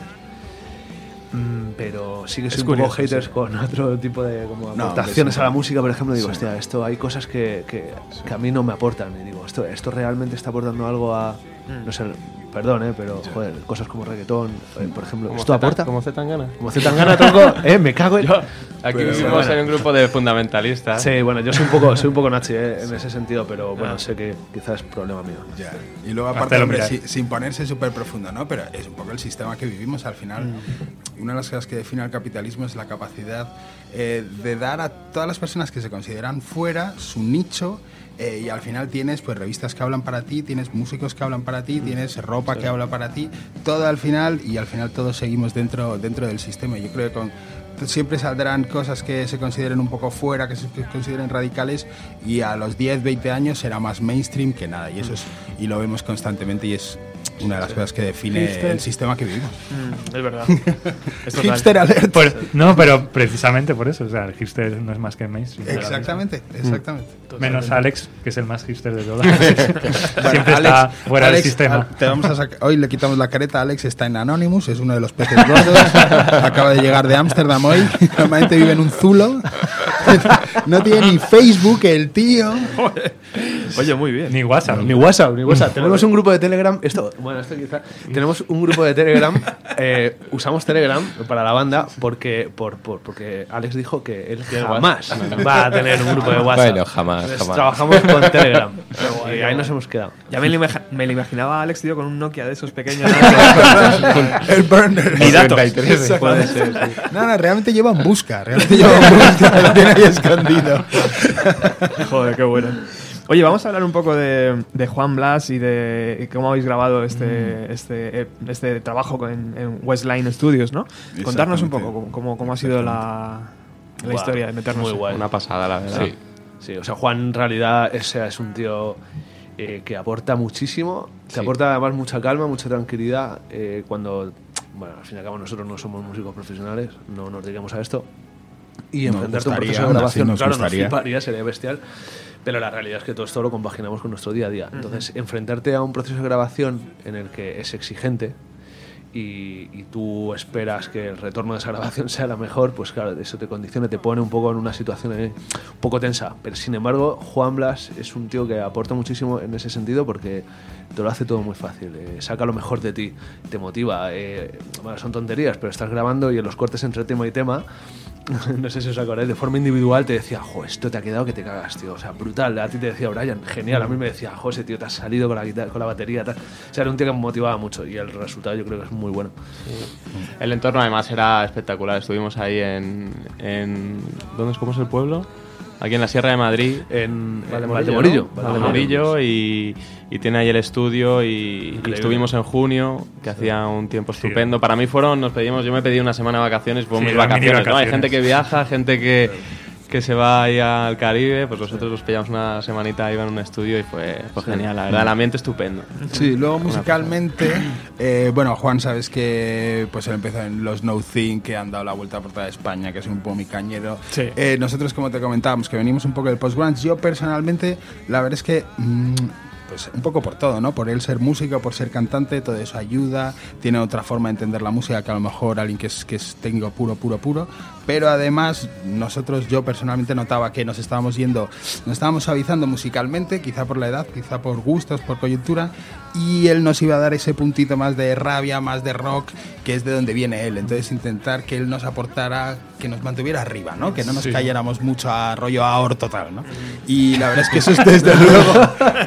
Mm, pero sí que soy Es un poco haters sí. con otro tipo de como No, aportaciones sí. a la música, por ejemplo. Digo, Sí. hostia, esto hay cosas que, que, que a mí no me aportan. Y digo, esto, esto realmente está aportando algo a. Mm. No sé, perdón, ¿eh? pero joder, cosas como reggaetón, eh, por ejemplo. Como ¿Esto Z- aporta? Como Z Tangana. Como Zetangana, tronco, eh, me cago en. Aquí Pero vivimos bueno. en un grupo de fundamentalistas. Sí, bueno, yo soy un poco, soy un poco nazi eh, en ese sentido, pero bueno, sé que quizás es problema mío. Ya. Y luego, aparte, lo hombre, si- sin ponerse súper profundo, ¿no? Pero es un poco el sistema que vivimos. Al final, una de las cosas que define al capitalismo es la capacidad eh, de dar a todas las personas que se consideran fuera su nicho. Eh, y al final tienes pues revistas que hablan para ti, tienes músicos que hablan para ti, tienes ropa que habla para ti, todo al final y al final todos seguimos dentro, dentro del sistema. Yo creo que con, siempre saldrán cosas que se consideren un poco fuera, que se consideren radicales y a los 10, 20 años será más mainstream que nada y eso es y lo vemos constantemente y es una de las cosas que define Hipster. el sistema que vivimos. Mm, es verdad. Es. Hipster alert. Pues, no, pero precisamente por eso, o sea, el hipster no es más que mainstream. ahora mismo. Exactamente, exactamente. Menos Alex, que es el más hipster de todos. Bueno, Siempre Alex- está fuera Alex, del sistema. al- te vamos a saca- Hoy le quitamos la careta. Alex está en Anonymous, es uno de los peces gordos. Acaba de llegar de Ámsterdam hoy. Normalmente vive en un zulo. No tiene ni Facebook el tío. Oye, muy bien. Ni WhatsApp. Ni WhatsApp, ni WhatsApp. tenemos un grupo de Telegram. Esto, bueno, esto quizá. Tenemos un grupo de Telegram. eh, usamos Telegram para la banda porque, por, por- porque Alex dijo que él jamás va a tener un grupo de WhatsApp. Bueno, jamás, Entonces, jamás. Trabajamos con Telegram. y ahí nos hemos quedado. Ya me lo, imag- me lo imaginaba a Alex, tío, con un Nokia de esos pequeños. ¿no? El burner. Ni datos. Puede ser, sí. No, no, realmente lleva en busca. Realmente lleva en busca. Lo tiene ahí escondido. Joder, qué bueno. Oye, vamos a hablar un poco de, de Juan Blas y de y cómo habéis grabado este, este, eh, este trabajo en, en Westline Studios, ¿no? Contarnos un poco cómo, cómo- cómo ha sido la, la historia de meternos. Muy guay. Una pasada, la verdad. Sí. Sí, o sea, Juan en realidad ese es un tío eh, que aporta muchísimo, que Sí. aporta además mucha calma, mucha tranquilidad. eh, cuando, bueno, al fin y al cabo nosotros no somos músicos profesionales, no nos dedicamos a esto. Y enfrentarte a un proceso de grabación, nos claro, gustaría. nos fliparía, sería bestial. Pero la realidad es que todo esto lo compaginamos con nuestro día a día. Entonces, enfrentarte a un proceso de grabación en el que es exigente y, y tú esperas que el retorno de esa grabación sea la mejor, pues claro, eso te condiciona, te pone un poco en una situación eh, un poco tensa. Pero sin embargo, Juan Blas es un tío que aporta muchísimo en ese sentido porque te lo hace todo muy fácil. eh, saca lo mejor de ti, te motiva. eh, bueno, son tonterías, pero estás grabando y en los cortes entre tema y tema no sé si os acordáis, de forma individual te decía, jo, esto te ha quedado que te cagas, tío. O sea, brutal. A ti te decía Brian, genial. A mí me decía, jo, ese tío te has salido con la, guitarra, con la batería. O sea, era un tío que me motivaba mucho y el resultado yo creo que es muy bueno. El entorno además era espectacular. Estuvimos ahí en... en ¿Dónde es? ¿Cómo es el pueblo? Aquí en la Sierra de Madrid. En, en Valdemorillo, Valdemorillo. ¿no? Valdemorillo y, y tiene ahí el estudio y, estuvimos en junio, que hacía un tiempo estupendo. Para mí fueron, nos pedimos, yo me pedí una semana de vacaciones, fueron Sí, mis mini vacaciones. ¿no? Hay vacaciones. gente que viaja, gente que, que se va ahí al Caribe, pues nosotros nos pillamos una semanita ahí en un estudio y fue, fue genial, la verdad, el ambiente estupendo. Sí, luego musicalmente, eh, bueno, Juan, sabes que pues él empezó en los No Think, que han dado la vuelta por toda España, que es un poco mi cañero. Sí. Eh, nosotros, como te comentábamos, que venimos un poco del post-grunge, yo personalmente, la verdad es que... mm, pues un poco por todo, ¿no? Por él ser músico, por ser cantante, todo eso ayuda, tiene otra forma de entender la música que a lo mejor alguien que es, que es técnico puro, puro, puro, pero además nosotros, yo personalmente notaba que nos estábamos yendo, nos estábamos suavizando musicalmente, quizá por la edad, quizá por gustos, por coyuntura, y él nos iba a dar ese puntito más de rabia, más de rock, que es de donde viene él. Entonces intentar que él nos aportara, que nos mantuviera arriba, ¿no? Que no nos cayéramos mucho a rollo ahor total, ¿no? Y la verdad es que eso es desde luego,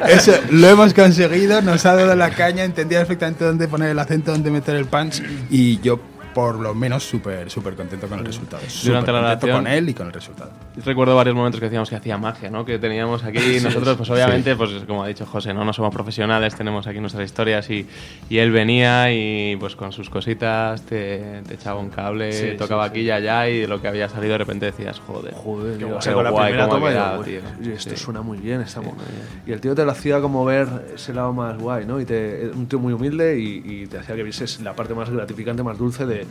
eso lo hemos conseguido, nos ha dado la caña, entendía perfectamente dónde poner el acento, dónde meter el punch, y yo por lo menos súper, súper contento con el resultado. Durante la contento con él y con el resultado. Recuerdo varios momentos que decíamos que hacía magia, ¿no? Que teníamos aquí y nosotros, pues obviamente, pues como ha dicho José, ¿no? No somos profesionales, tenemos aquí nuestras historias y, y él venía y pues con sus cositas te, te echaba un cable, Sí, tocaba sí, aquí y allá y de lo que había salido de repente decías, joder, Joder, qué o sea, la guay primera esto Sí. suena muy bien, Sí, bien. Y el tío te lo hacía como ver ese lado más guay, ¿no? Y te, un tío muy humilde y, y te hacía que vieses la parte más gratificante, más dulce de,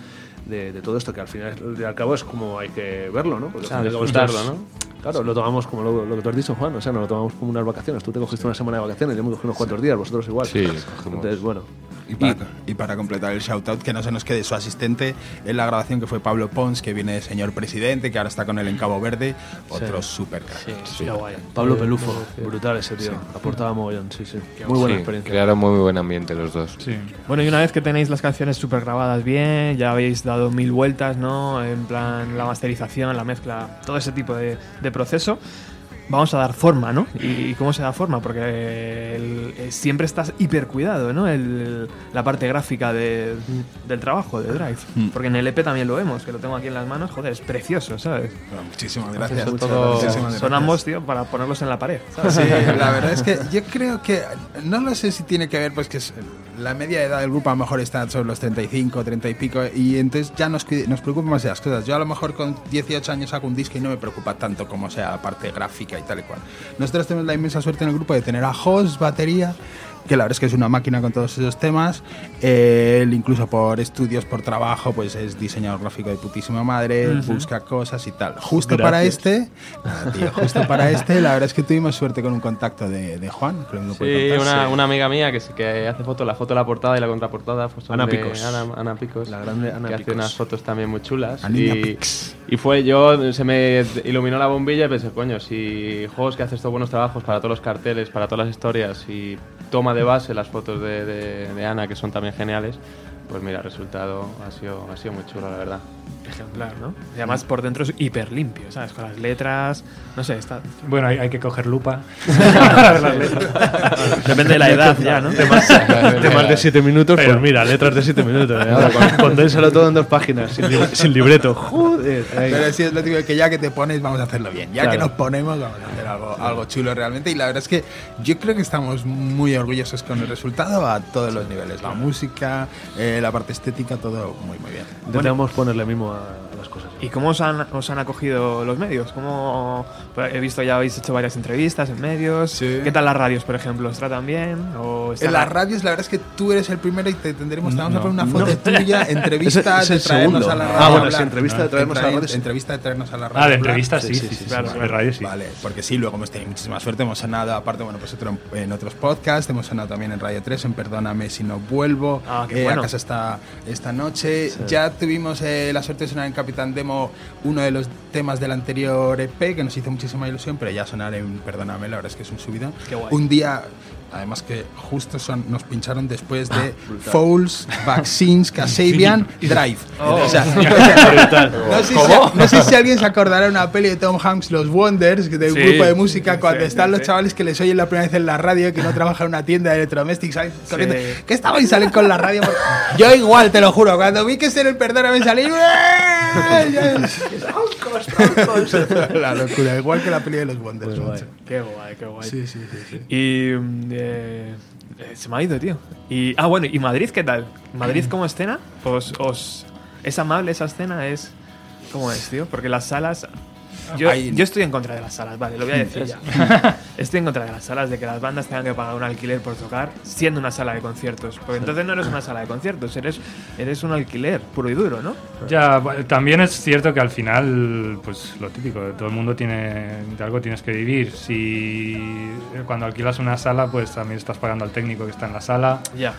de, de todo esto, que al final y al cabo es como hay que verlo, ¿no? Porque O sea, al cabo ¿no? Claro, lo tomamos como lo, lo que tú has dicho, Juan, o sea, no lo tomamos como unas vacaciones. Tú te cogiste una semana de vacaciones, yo me cogí unos cuantos días, vosotros igual. Sí. Entonces, bueno. Y para, y para completar el shoutout, que no se nos quede su asistente en la grabación, que fue Pablo Pons, que viene de señor presidente, que ahora está con él en Cabo Verde, otro súper crack. Sí. Pablo Pelufo, brutal ese tío. Aportaba mogollón, sí, sí. Muy buena Sí, experiencia. Crearon muy, muy buen ambiente los dos. Sí. Bueno, y una vez que tenéis las canciones súper grabadas bien, ya habéis dado mil vueltas, ¿no? En plan, la masterización, la mezcla, todo ese tipo de, de proceso, vamos a dar forma, ¿no? ¿Y, y cómo se da forma? Porque el- eh, siempre estás hiper cuidado, ¿no? El- la parte gráfica de- del trabajo, de Drive. Porque en el EP también lo vemos, que lo tengo aquí en las manos, joder, es precioso, ¿sabes? Bueno, muchísimas gracias. Eso todo- Muchísimas Son gracias. ambos, tío, para ponerlos en la pared. ¿sabes? Sí, la verdad es que yo creo que no lo sé si tiene que ver pues que es- la media edad del grupo a lo mejor está sobre los 35, 30 y pico y entonces ya nos, nos preocupan más de las cosas. Yo a lo mejor con 18 años hago un disco y no me preocupa tanto como sea la parte gráfica y tal y cual. Nosotros tenemos la inmensa suerte en el grupo de tener a Jos, batería, que la verdad es que es una máquina con todos esos temas. Él incluso por estudios, por trabajo, pues es diseñador gráfico de putísima madre, busca cosas y tal. Justo para este, tío, justo para este, la verdad es que tuvimos suerte con un contacto de, de Juan, que lo puede Sí, contar. una, una amiga mía que, sí que hace fotos, la foto de la portada y la contraportada. Pues Ana Picos. Ana, Ana Picos. La grande Ana que hace Picos. unas fotos también muy chulas. Y, y fue yo, se me iluminó la bombilla y pensé, coño, si juegos que hace estos buenos trabajos para todos los carteles, para todas las historias y toma de base las fotos de, Ana, que son también geniales, pues mira, el resultado ha sido, ha sido muy chulo, la verdad. Ejemplar, ¿no? Y además por dentro es hiper limpio, ¿sabes? Con las letras, no sé, está... Bueno, hay, hay que coger lupa. Depende de la edad ya, ¿no? Temas, temas de 7 minutos, pues mira, letras de 7 minutos. ¿eh? Condénsalo todo en dos páginas, sin, li- sin libreto. Joder. ahí. Pero sí es lo típico que ya que te pones vamos a hacerlo bien. Ya que Claro. nos ponemos vamos a hacer algo, algo chulo realmente. Y la verdad es que yo creo que estamos muy orgullosos con el resultado a todos los niveles. La música, eh, la parte estética, todo muy muy bien. Intentamos ponerle mimo a, a las cosas. ¿Y cómo os han, os han acogido los medios? ¿Cómo, pues, he visto ya habéis hecho varias entrevistas en medios. Sí. ¿Qué tal las radios, por ejemplo? ¿Os tratan bien? ¿O En las radios, la verdad es que tú eres el primero y te tendremos. Te vamos a No. poner una foto tuya, entrevista Es el- de es el traernos segundo. a la Ah, radio. bueno, hablar. sí, entrevista de traernos a la radio, sí. Entrevista de traernos a la radio. Ah, de hablar. entrevistas, Sí, sí, sí, sí, sí, sí, claro, de claro. radio sí. Vale, porque sí, luego hemos tenido muchísima suerte. Hemos sonado, aparte, bueno, pues otro, en otros podcasts. Hemos sonado también en Radio 3, en Perdóname si no vuelvo. Ah, qué eh, bueno. A casa esta, esta noche. Ya tuvimos eh, la suerte de sonar en Capitán Demo uno de los temas del anterior EP que nos hizo muchísima ilusión, pero ya sonar en Perdóname, la verdad es que es un subidón. Un día. Además que justo son, nos pincharon después Ah, de Fouls, Vaccines, Kasabian, Drive. Oh. O sea, no, sé si, no sé si alguien se acordará de una peli de Tom Hanks, Los Wonders, de un Sí. grupo de música, cuando Sí, están sí, los chavales que les oyen la primera vez en la radio, que no trabajan en una tienda de electrodomésticos, corriendo. ¿Qué estaban y salen con la radio? Yo igual, te lo juro, cuando vi que ser el perdóname salí. la locura, igual que la peli de los Wonders. macho. Qué guay, qué guay. Sí, sí, sí, sí. Y eh, eh, se me ha ido, tío. Y, ah, bueno, ¿y Madrid qué tal? ¿Madrid como escena? ¿Os, os, ¿Es amable esa escena? ¿Es, ¿Cómo es, tío? Porque las salas... Yo, Hay- yo estoy en contra de las salas, vale, lo voy a decir ya. Estoy en contra de las salas, de que las bandas tengan que pagar un alquiler por tocar siendo una sala de conciertos. Porque entonces no eres una sala de conciertos, eres, eres un alquiler puro y duro, ¿no? Ya, también es cierto que al final, pues lo típico, todo el mundo tiene, de algo tienes que vivir. Si eh, cuando alquilas una sala, pues también estás pagando al técnico que está en la sala. Ya.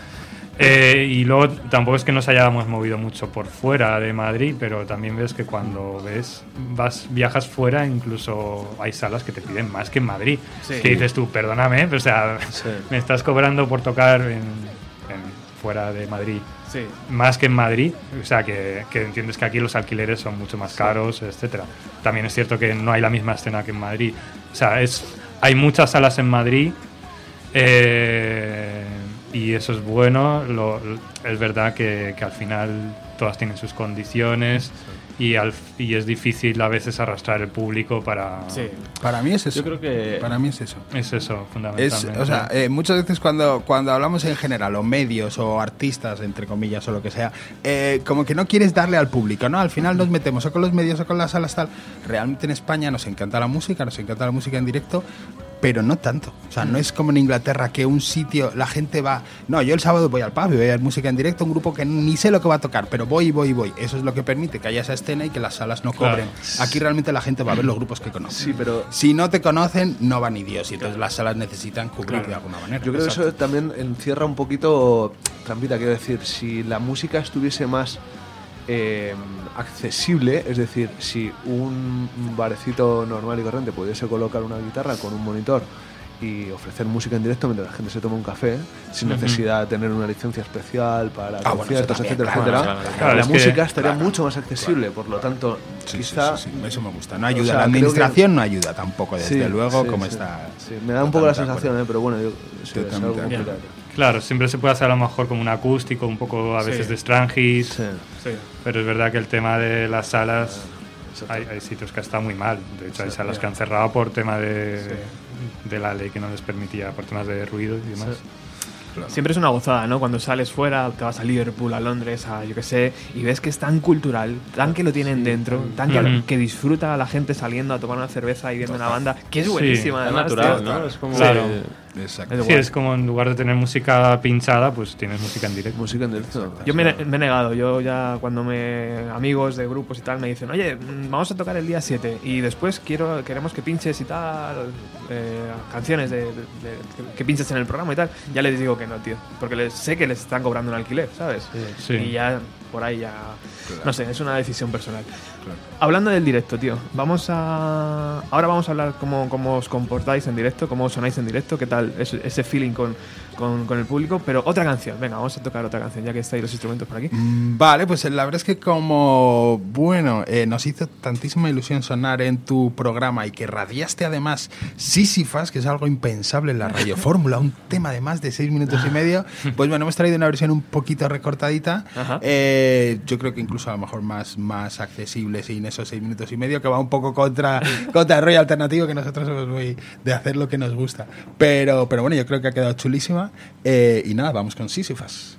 Eh, y luego tampoco es que nos hayamos movido mucho por fuera de Madrid, pero también ves que cuando ves, vas, viajas fuera, incluso hay salas que te piden más que en Madrid. Sí. Que dices tú, perdóname, o sea, Sí. me estás cobrando por tocar en, en- fuera de Madrid Sí. más que en Madrid, o sea que, que entiendes que aquí los alquileres son mucho más caros, etcétera. También es cierto que no hay la misma escena que en Madrid. O sea, es, hay muchas salas en Madrid eh, y eso es bueno. Lo- es verdad que, que al final todas tienen sus condiciones y, al- y es difícil a veces arrastrar el público para... Sí. Para mí es eso. Yo creo que Para mí es eso. Es eso, Es, fundamentalmente. o sea, eh, muchas veces cuando, cuando hablamos en general, o medios, o artistas, entre comillas, o lo que sea, eh, como que no quieres darle al público, ¿no? Al final nos metemos o con los medios o con las salas tal. Realmente en España nos encanta la música, nos encanta la música en directo, pero no tanto. O sea, no es como en Inglaterra que un sitio, la gente va... No, yo el sábado voy al pub y voy a ver música en directo, un grupo que ni sé lo que va a tocar, pero voy y voy y voy. Eso es lo que permite que haya esa escena y que las salas no Claro. cobren. Aquí realmente la gente va a ver los grupos que conoce. Sí, pero Si no te conocen, no van ni Dios. Y entonces las salas necesitan cubrir de alguna manera. Yo creo que eso también encierra un poquito trampita, quiero decir, si la música estuviese más eh, accesible, es decir, si un barecito normal y corriente pudiese colocar una guitarra con un monitor y ofrecer música en directo mientras la gente se toma un café, sin necesidad de tener una licencia especial para Ah, bueno, conciertos, también, etcétera, claro, etcétera, claro, claro, la es que- música estaría claro, mucho más accesible, por lo tanto, Sí, quizá... sí, sí, eso me gusta. No O ayuda. sea, la que- administración no ayuda tampoco, desde Sí, luego, sí, como sí. está. Sí, me da un poco la sensación, eh, pero bueno, yo, sí, es algo complicado. Claro, siempre se puede hacer a lo mejor como un acústico, un poco a veces Sí. de Strangis. Sí. Sí. Pero es verdad que el tema de las salas, hay, hay sitios que está muy mal. De hecho, hay salas que han cerrado por tema de, de la ley que no les permitía, por temas de ruido y demás. Siempre es una gozada, ¿no? Cuando sales fuera, te vas a Liverpool, a Londres, a yo qué sé, y ves que es tan cultural, tan que lo tienen dentro, tan que, que disfruta a la gente saliendo a tomar una cerveza y viendo una banda, que es Sí. buenísima, es además. natural, tío. ¿no? Es como Claro. Exacto. Es Sí, es como en lugar de tener música pinchada, pues tienes música en directo. Música en directo. Yo me, he- me he negado, yo ya cuando me amigos de grupos y tal me dicen, oye, mm, vamos a tocar el día 7 y después quiero queremos que pinches y tal, eh, canciones de, de- de- que pinches en el programa y tal, ya les digo que no, tío, porque les, sé que les están cobrando un alquiler, ¿sabes? Sí. Y ya por ahí ya, no sé, es una decisión personal. Hablando del directo, tío, vamos a... Ahora vamos a hablar cómo, cómo os comportáis en directo, cómo sonáis en directo, qué tal ese, ese feeling con, con, con el público, pero otra canción, venga, vamos a tocar otra canción, ya que estáis los instrumentos por aquí. Mm, Vale, pues la verdad es que como, bueno, eh, nos hizo tantísima ilusión sonar en tu programa y que radiaste además Sísifas, que es algo impensable en la radio fórmula, un tema de más de seis minutos y medio, pues bueno, hemos traído una versión un poquito recortadita, eh, yo creo que incluso a lo mejor más, más accesible sin esos seis minutos y medio, que va un poco contra, contra el rollo alternativo, que nosotros somos muy de hacer lo que nos gusta. Pero, pero bueno, yo creo que ha quedado chulísima eh, y nada, vamos con Sísifas.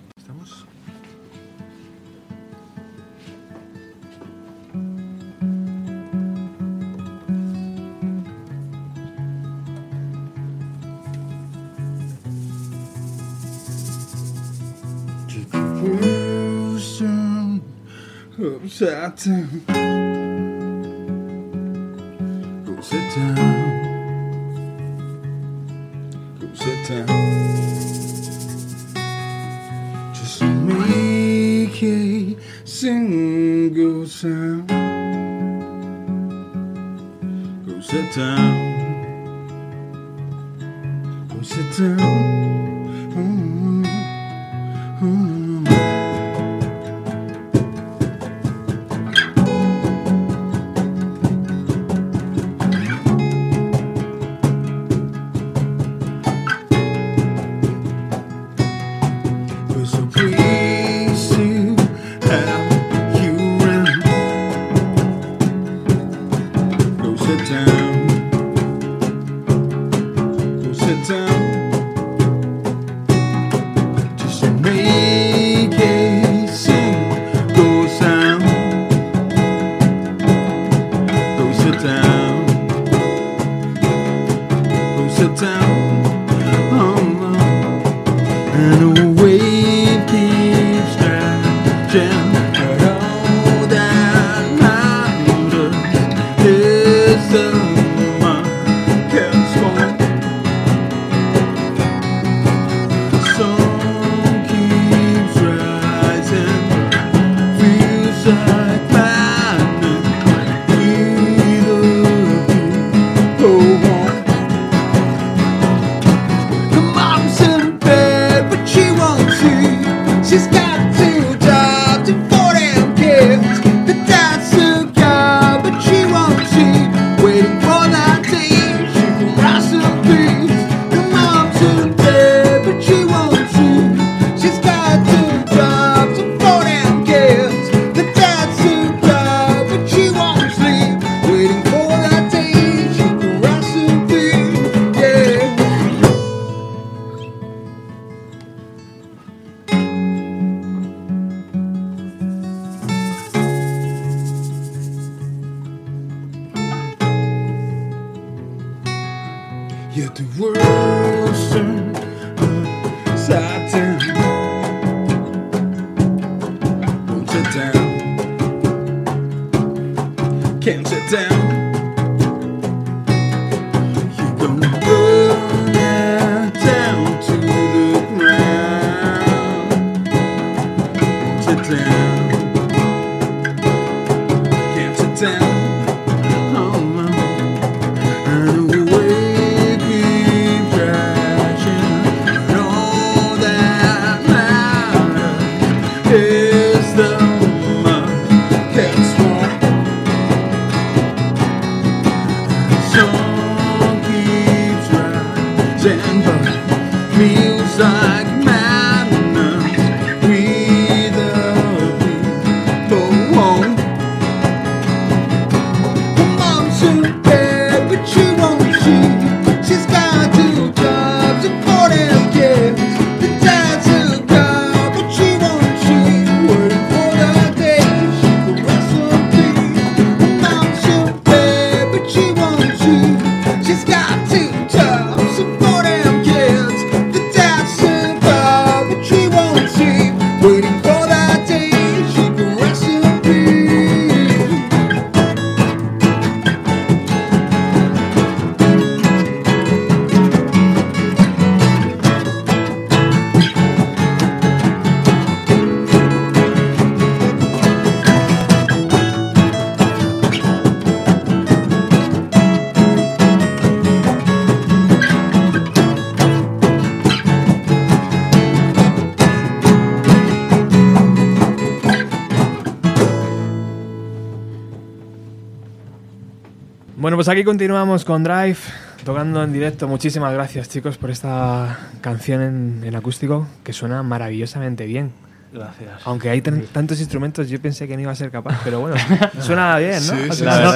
Aquí continuamos con Drive, tocando en directo. Muchísimas gracias, chicos, por esta canción en, en acústico que suena maravillosamente bien. Gracias. Aunque hay tantos instrumentos, yo pensé que no iba a ser capaz, pero bueno, suena bien, ¿no? Sí, sí, la no,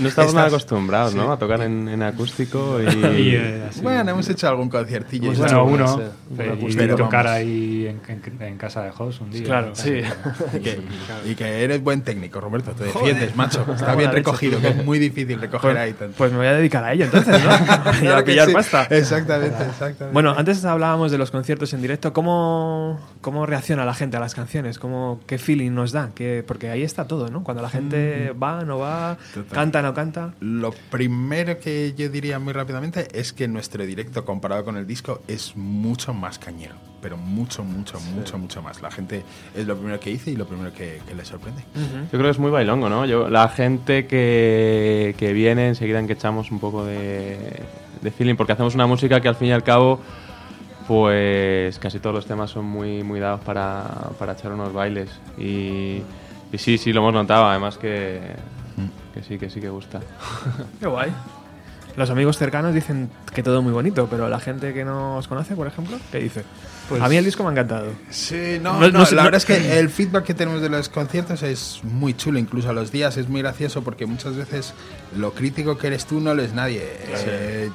no, estamos acostumbrados, ¿no? A tocar en, acústico y... Eh, bueno, hemos hecho algún conciertillo. bueno, eh, uno, y tocar ahí en, casa de Hoss un día. Claro, sí. y, que, eres buen técnico, Roberto, te defiendes, macho. Está bien recogido, que es muy difícil recoger pues, ahí. Pues me voy a dedicar a ello entonces, ¿no? y a pillar pasta. Exactamente, exactamente. Bueno, antes hablábamos de los conciertos en directo. ¿Cómo ¿cómo, ¿cómo reacciona la gente a las canciones? ¿Cómo, ¿Qué feeling nos da? ¿Qué- porque ahí está todo, ¿no? Cuando la gente va, no va, Total. canta, no canta. Lo primero que yo diría muy rápidamente es que nuestro directo comparado con el disco es mucho más cañero, pero mucho, mucho, mucho, mucho más. La gente es lo primero que dice y lo primero que, que le sorprende. Yo creo que es muy bailongo, ¿no? Yo, la gente que, que viene enseguida en que echamos un poco de, de feeling, porque hacemos una música que al fin y al cabo, pues casi todos los temas son muy, muy dados para, para echar unos bailes. Y, y sí, sí, lo hemos notado, además que, que sí, que sí que gusta. Qué guay. Los amigos cercanos dicen que todo es muy bonito, pero la gente que no os conoce, por ejemplo, ¿qué dice? a mí el disco me ha encantado. Sí, no, No- no, la no- verdad es que el feedback que tenemos de los conciertos es muy chulo, incluso a los días es muy gracioso porque muchas veces lo crítico que eres tú no lo es nadie. Eh,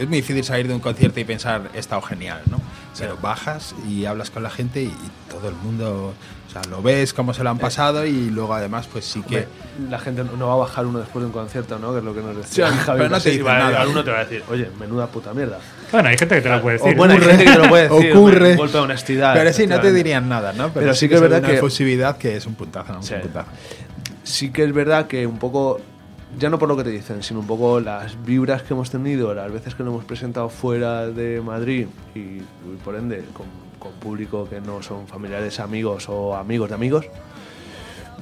es muy difícil salir de un concierto y pensar, he estado genial, ¿no? Pero bajas y hablas con la gente y, y todo el mundo, o sea, lo ves, cómo se lo han pasado y luego además pues sí que... Hombre, la gente no va a bajar uno después de un concierto, ¿no? Que es lo que nos decía Sí, Javier pero no te a- nada. Alguno te va a decir, oye, menuda puta mierda. Bueno, hay gente que te lo puede decir. O bueno, hay gente que te lo puede decir. Ocurre. un golpe de honestidad. Pero sí, no te dirían nada, ¿no? Pero sí que es verdad una que- efusividad que es un puntazo, ¿no? Sí. Un puntazo. sí que es verdad que un poco, ya no por lo que te dicen, sino un poco las vibras que hemos tenido, las veces que lo hemos presentado fuera de Madrid y, y por ende con, con público que no son familiares, amigos o amigos de amigos,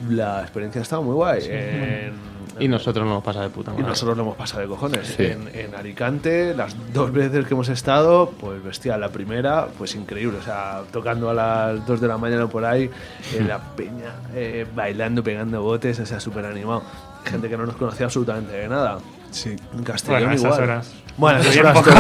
la experiencia ha estado muy guay. En- Y nosotros nos pasa de puta y madre. nosotros lo hemos pasado de cojones. Sí. En, en Alicante, las dos veces que hemos estado, pues bestia, la primera, pues increíble. O sea, tocando a las 2 de la mañana por ahí, en la peña, eh, bailando, pegando botes, o sea, súper animado. Gente que no nos conocía absolutamente de nada. Sí. En Castellón Bueno, igual. horas. Bueno, esas horas todo.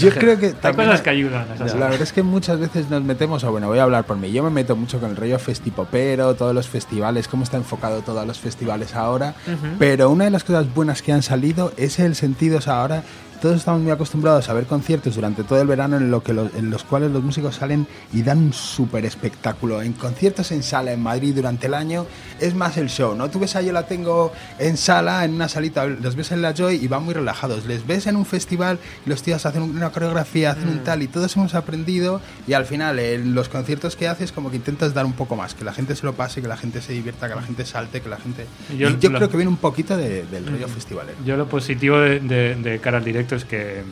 Yo creo que Hay cosas que ayudan. esas La verdad es que muchas veces nos metemos, o bueno, voy a hablar por mí, yo me meto mucho con el rollo festipopero, todos los festivales, cómo está enfocado todos los festivales ahora, pero una de las cosas buenas que han salido es el sentido, o sea, ahora todos estamos muy acostumbrados a ver conciertos durante todo el verano en, lo que lo- en los cuales los músicos salen y dan un súper espectáculo. En conciertos en sala en Madrid durante el año es más el show, ¿no? Tú ves a Yo la tengo en sala, en una salita, los ves en la Joy y van muy relajados. Les ves en un festival y los tíos hacen una coreografía, hacen un tal y todos hemos aprendido y al final en los conciertos que haces como que intentas dar un poco más, que la gente se lo pase, que la gente se divierta, que la gente salte, que la gente... Y yo yo, lo- creo que viene un poquito de- del rollo festivalero. Yo lo positivo de, de- de cara al directo es que,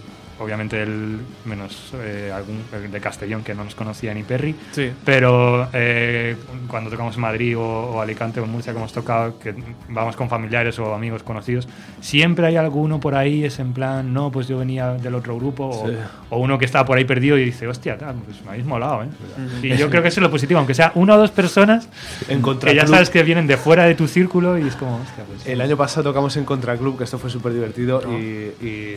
obviamente, el menos eh, algún el de Castellón que no nos conocía ni Perry, Sí. pero eh, cuando tocamos en Madrid o, o Alicante o Murcia, que hemos tocado, que vamos con familiares o amigos conocidos, siempre hay alguno por ahí, es en plan, no, pues yo venía del otro grupo, o, Sí. o uno que estaba por ahí perdido y dice, hostia, tal, pues me habéis molado, ¿eh? Y yo creo que eso es lo positivo, aunque sea una o dos personas En que ya sabes que vienen de fuera de tu círculo y es como, hostia, pues. El año pasado tocamos en Contraclub, que esto fue súper divertido y, y,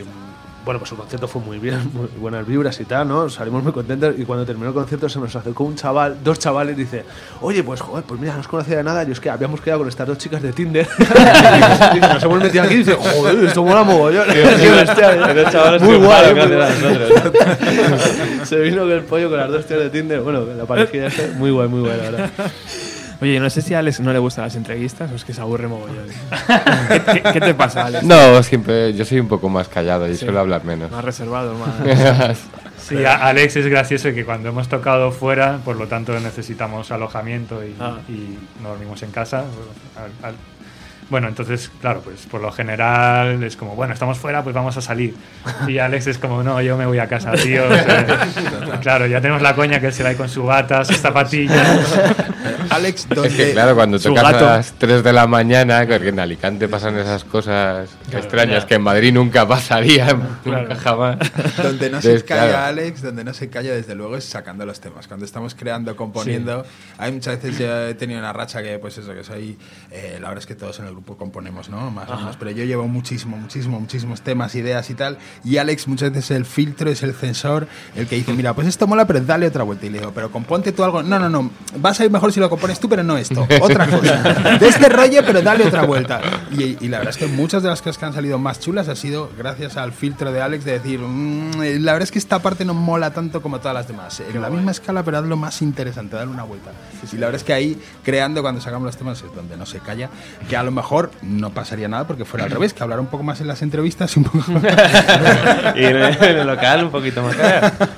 bueno, pues el concierto fue muy bien, muy buenas vibras y tal, ¿no? Salimos muy contentos y cuando terminó el concierto se nos acercó un chaval, dos chavales, y dice, oye, pues joder, pues mira, no os conocía de nada, y es que habíamos quedado con estas dos chicas de Tinder. y nos hemos metido aquí y dice, joder, esto mola mogollón. ¿eh? Muy guay, nosotros. Se vino con el pollo con las dos tías de Tinder, bueno, la parejilla muy guay, muy guay, la verdad. Oye, no sé si a Alex no le gustan las entrevistas o es que se aburre mogollón. ¿Qué, qué- qué te pasa, Alex? No, siempre. Yo soy un poco más callado y suelo hablar menos. Más reservado, más... Sí, a- Alex es gracioso que cuando hemos tocado fuera, por lo tanto necesitamos alojamiento y, Ah. y no dormimos en casa. al- al- bueno, entonces, claro, pues por lo general es como, bueno, estamos fuera, pues vamos a salir. Y Alex es como, no, yo me voy a casa, tío. o sea, claro, ya tenemos la coña que él se va ahí con su bata, sus zapatillas. Alex, Es donde... que claro, cuando tocas gato. a las 3 de la mañana, porque en Alicante pasan esas cosas extrañas que en Madrid nunca pasarían, Claro. nunca jamás. Donde no se Entonces, calla claro. Alex, donde no se calla desde luego es sacando los temas. Cuando estamos creando, componiendo, hay muchas veces yo he tenido una racha que pues eso, que soy, eh, la verdad es que todos en el grupo componemos, ¿no? Más o menos, pero yo llevo muchísimo, muchísimo, muchísimos temas, ideas y tal, y Alex muchas veces es el filtro, es el censor, el que dice, mira, pues esto mola, pero dale otra vuelta. Y le digo, pero componte tú algo, no, no, no, vas a ir mejor si lo compones tú, pero no esto, otra cosa. De este rollo, pero dale otra vuelta. Y, y la verdad es que muchas de las cosas que han salido más chulas ha sido gracias al filtro de Alex de decir, "Mm, eh, la verdad es que esta parte no mola tanto como todas las demás. En la misma escala, pero hazlo más interesante, dale una vuelta. Y la verdad es que ahí, creando cuando sacamos los temas, es donde no se calla, que a lo mejor mejor no pasaría nada porque fuera al revés, que hablara un poco más en las entrevistas y un poco y en el, en el local un poquito más.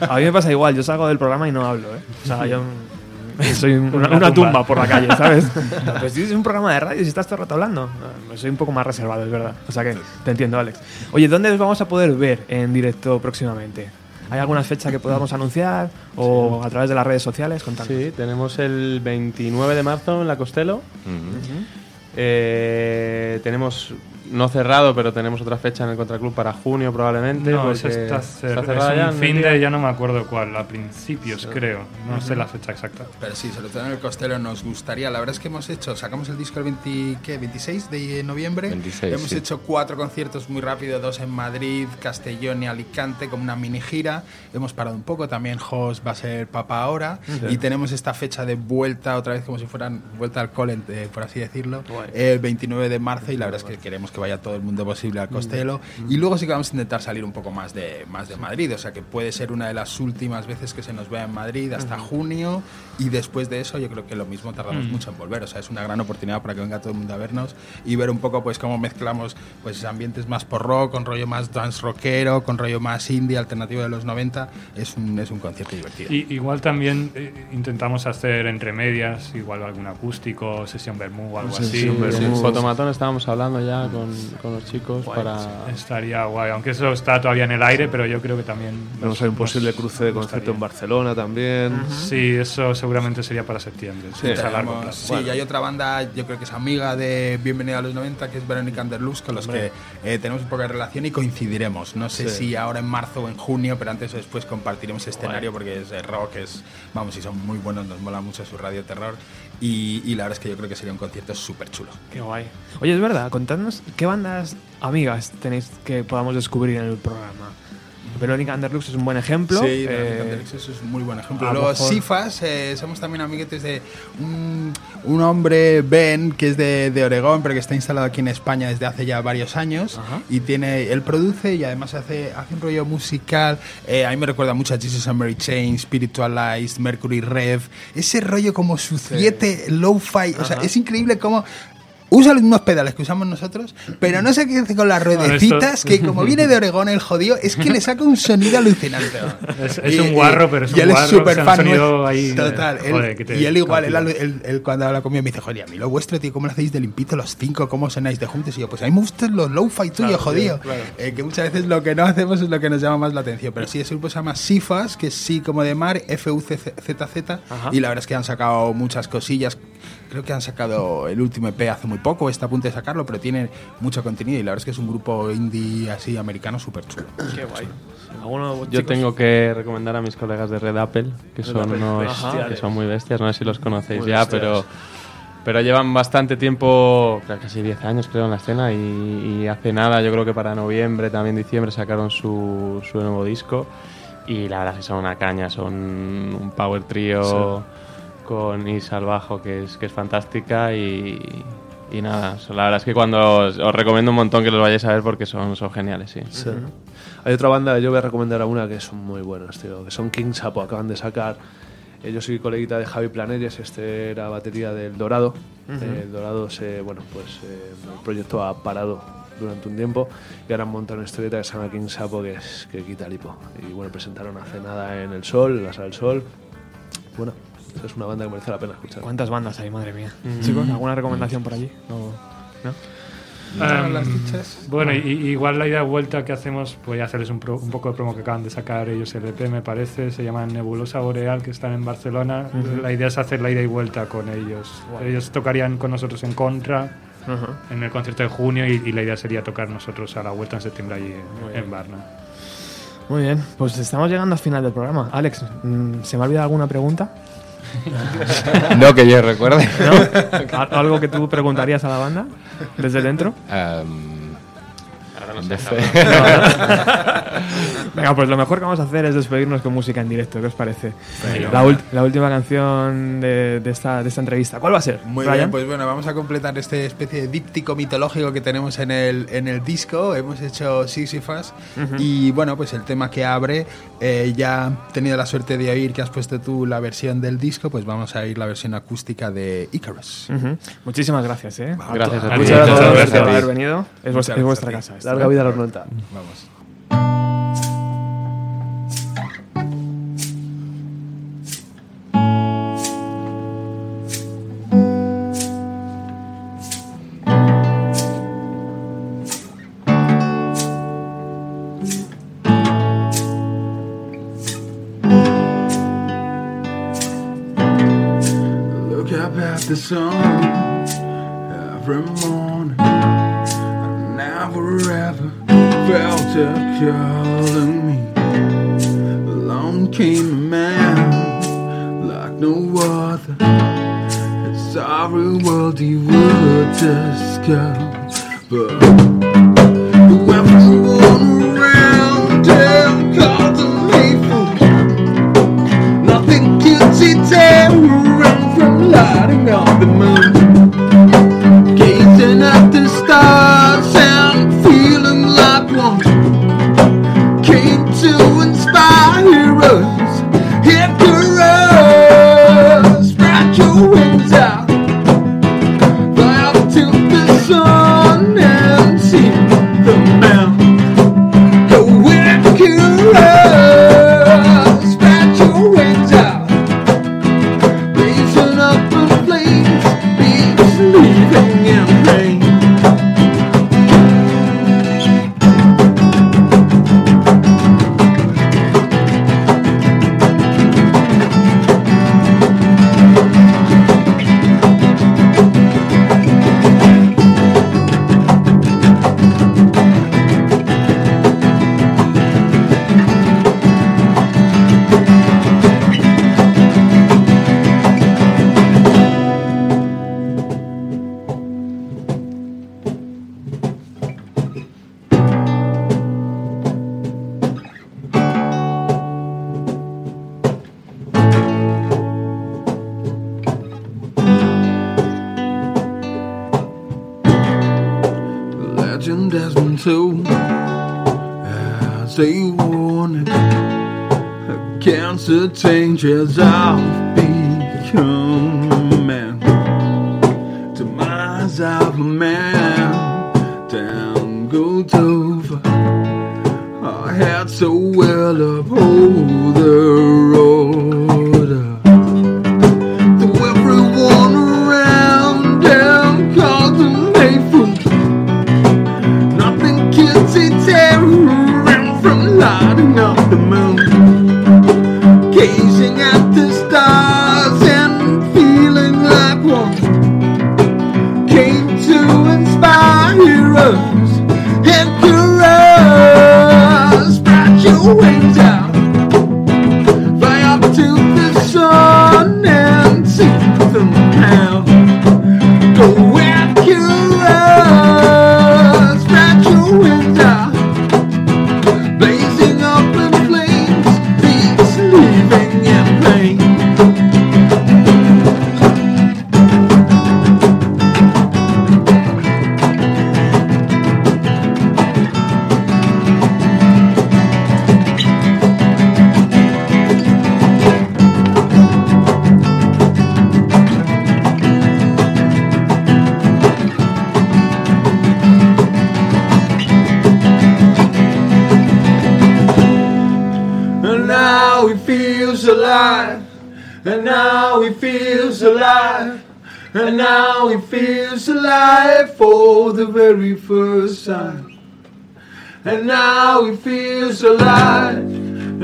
A mí me pasa igual, yo salgo del programa y no hablo, ¿eh? O sea, yo soy una, una tumba por la calle, ¿sabes? Pues si es un programa de radio y si estás todo el rato hablando, no, soy un poco más reservado, es verdad. O sea que te entiendo, Alex. Oye, ¿dónde os vamos a poder ver en directo próximamente? ¿Hay alguna fecha que podamos anunciar o a través de las redes sociales? Contadnos. Sí, tenemos el 29 de marzo en la Costello. Ujú. Eh, tenemos no cerrado, pero tenemos otra fecha en el Contraclub para junio probablemente. No, eso está, cer- cerrada es ya, un fin de, ya no me acuerdo cuál, a principios creo, no sé la fecha exacta. Pero sí, sobre todo en el Costello nos gustaría. La verdad es que hemos hecho, sacamos el disco el 20, ¿qué? 26 de noviembre. 26, hemos sí. hecho cuatro conciertos muy rápido, dos en Madrid, Castellón y Alicante, como una mini gira. Hemos parado un poco, también Jos va a ser papa ahora. Y tenemos esta fecha de vuelta, otra vez como si fueran vuelta al cole, eh, por así decirlo, el 29 de marzo. Y la verdad es que queremos que vaya todo el mundo posible al Costello. Y luego sí que vamos a intentar salir un poco más de, más de Madrid. O sea que puede ser una de las últimas veces que se nos vea en Madrid hasta junio. Y después de eso, yo creo que lo mismo tardamos mucho en volver. O sea, es una gran oportunidad para que venga todo el mundo a vernos y ver un poco pues cómo mezclamos pues ambientes más por rock, con rollo más dance rockero, con rollo más indie, alternativo de los 90. Es un, es un concierto divertido. Y, igual también eh, intentamos hacer entre medias, igual algún acústico, sesión Bermú o algo así. Sí, en Fotomatón estábamos hablando ya con, con los chicos para... Estaría guay, aunque eso está todavía en el aire, pero yo creo que también... Nos- ahí un posible cruce de concierto en Barcelona también. Sí, eso seguramente sería para septiembre. Sí, a largo Tenemos- plazo. sí, y hay otra banda, yo creo que es amiga de Bienvenida a los 90, que es Verónica Underluz, con los que eh, tenemos un poco de relación y coincidiremos. No sé si ahora en marzo o en junio, pero antes o después compartiremos escenario porque es de rock, es, vamos, y son muy buenos, nos mola mucho su radio terror. Y, y la verdad es que yo creo que sería un concierto súper chulo. Qué guay. Oye, es verdad, contadnos qué bandas amigas tenéis que podamos descubrir en el programa. Verónica Underlux es un buen ejemplo. Sí, eh, Verónica es un muy buen ejemplo. a lo Luego, mejor- Sifas, eh, somos también amiguetes de un, un hombre, Ben, que es de, de Oregón, pero que está instalado aquí en España desde hace ya varios años. Y tiene, él produce y además hace, hace un rollo musical. eh, a mí me recuerda mucho a Jesus and Mary Chain, Spiritualized, Mercury Rev. Ese rollo como suciete, low-fi. O sea, es increíble cómo. Usa los mismos pedales que usamos nosotros, pero no sé qué hace con las ruedecitas, que como viene de Oregón el jodido, es que le saca un sonido alucinante. Es- es un guarro, pero es y un él guarro, es súper o sea, un fan ahí Total. joder, y él igual, él, cautiva. él- él cuando habla conmigo me dice, joder, a mí lo vuestro, tío, ¿cómo lo hacéis de limpito los cinco? ¿Cómo sonáis de juntos? Y yo, pues a mí me gustan los low-fi tuyos, jodido. Eh, que muchas veces lo que no hacemos es lo que nos llama más la atención. Pero sí, ese grupo se llama Sifas, que es sí como de mar, F-U-C-Z-Z. Y la verdad es que han sacado muchas cosillas. Creo que han sacado el último EP hace muy poco, está a punto de sacarlo, pero tiene mucho contenido y la verdad es que es un grupo indie así americano súper chulo. Qué guay. ¿Alguno, Yo chicos? tengo que recomendar a mis colegas de Red Apple, que son Apple, unos que son muy bestias, no sé si los conocéis Muy ya, bestias. pero pero llevan bastante tiempo, creo que casi 10 años creo en la escena y, y hace nada, yo creo que para noviembre, también diciembre sacaron su, su nuevo disco y la verdad es que son una caña, son un power trio con Isa al bajo que es que es fantástica y y nada, la verdad es que cuando os, os recomiendo un montón que los vayáis a ver porque son, son geniales, sí. Sí. Hay otra banda, yo voy a recomendar a una que son muy buenas, tío, que son King Sapo, acaban de sacar. eh, yo soy coleguita de Javi Planelles, este era batería del Dorado. Eh, el Dorado, se, bueno, pues eh, el proyecto ha parado durante un tiempo y ahora han montado una historieta que se llama King Sapo que, es, que quita lipo. Y bueno, presentaron hace nada en El Sol, en la Sala del Sol. Bueno, es una banda que merece la pena escuchar. ¿Cuántas bandas hay, madre mía? Chicos, ¿alguna recomendación por allí? ¿No? ¿No? Las fichas? bueno, y, igual la idea de vuelta que hacemos, voy a hacerles un, pro- un poco de promo que acaban de sacar ellos el EP, me parece, se llama Nebulosa Boreal, que están en Barcelona. La idea es hacer la ida y vuelta con ellos. Ellos tocarían con nosotros en contra en el concierto de junio y, y la idea sería tocar nosotros a la vuelta en septiembre allí en, en Varna. Muy bien, pues estamos llegando al final del programa. Alex, mm, ¿se me ha olvidado alguna pregunta? No que yo recuerde. ¿No? ¿Al- ¿Algo que tú preguntarías a la banda desde dentro? Ahora no De sé. fe. Venga, pues lo mejor que vamos a hacer es despedirnos con música en directo. ¿Qué os parece? Venga. La, la última canción de, de esta, de esta entrevista. ¿Cuál va a ser? Muy Ryan? bien, pues bueno, vamos a completar este especie de díptico mitológico que tenemos en el, en el disco. Hemos hecho Sisyphus y bueno, pues el tema que abre, eh, ya he tenido la suerte de oír que has puesto tú la versión del disco, pues vamos a ir la versión acústica de Icarus. Ujú. Muchísimas gracias, ¿eh? Gracias a ti. Muchas gracias por haber venido. Es, vuestra- es vuestra casa. esta, Larga vida la horneta. Vamos.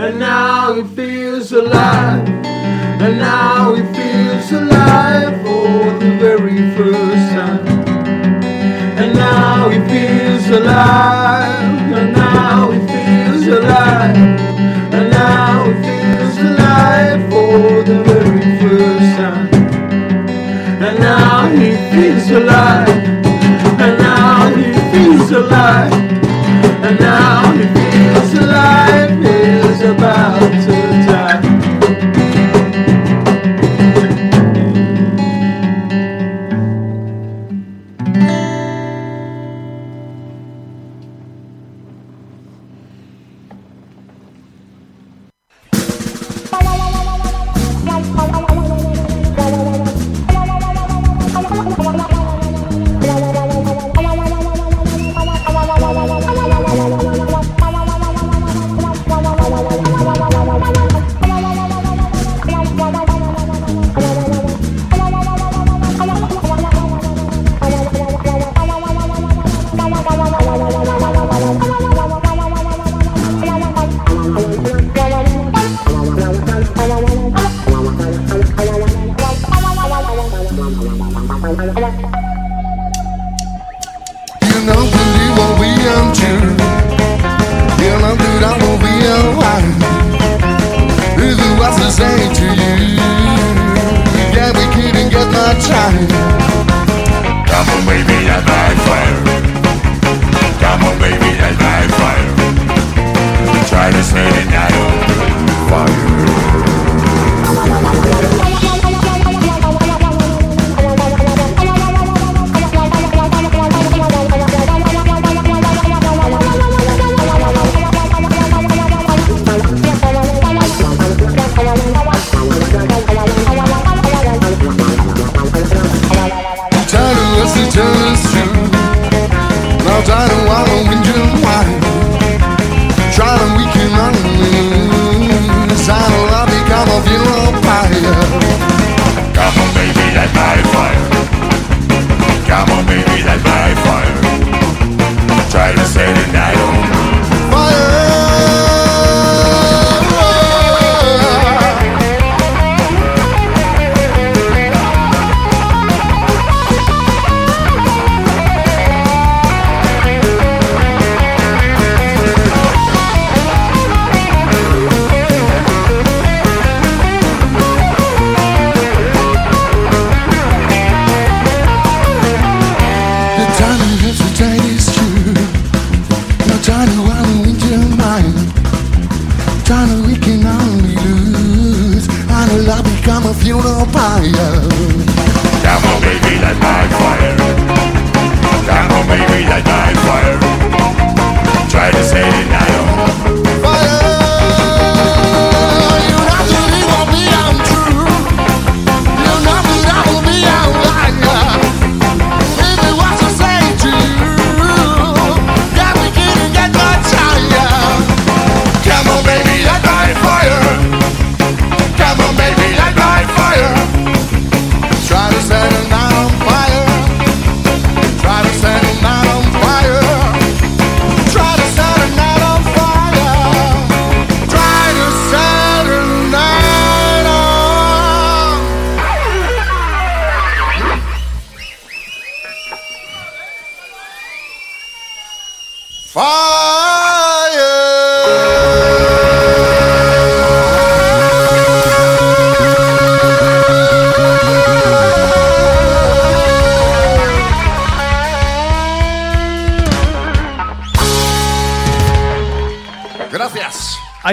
And now he feels alive. And now he feels alive for the very first time. And now he feels alive.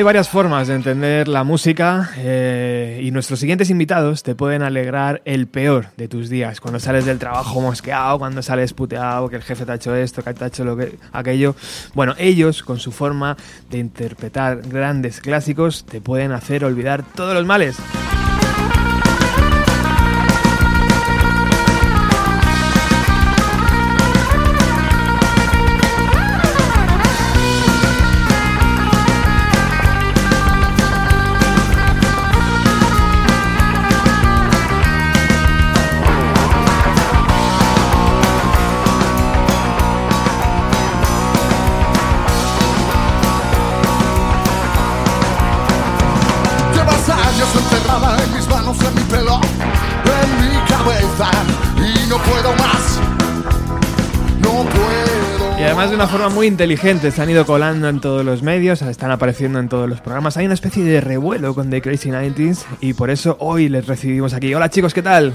Hay varias formas de entender la música eh, y nuestros siguientes invitados te pueden alegrar el peor de tus días. Cuando sales del trabajo mosqueado, cuando sales puteado, que el jefe te ha hecho esto, que te ha hecho lo que, aquello. Bueno, ellos, con su forma de interpretar grandes clásicos, te pueden hacer olvidar todos los males. Además de una forma muy inteligente, se han ido colando en todos los medios, están apareciendo en todos los programas. Hay una especie de revuelo con The Crazy 90s y por eso hoy les recibimos aquí. Hola chicos, ¿qué tal?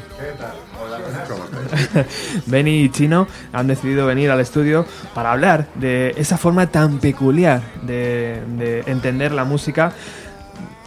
Benny y Chino han decidido venir al estudio para hablar de esa forma tan peculiar de entender la música,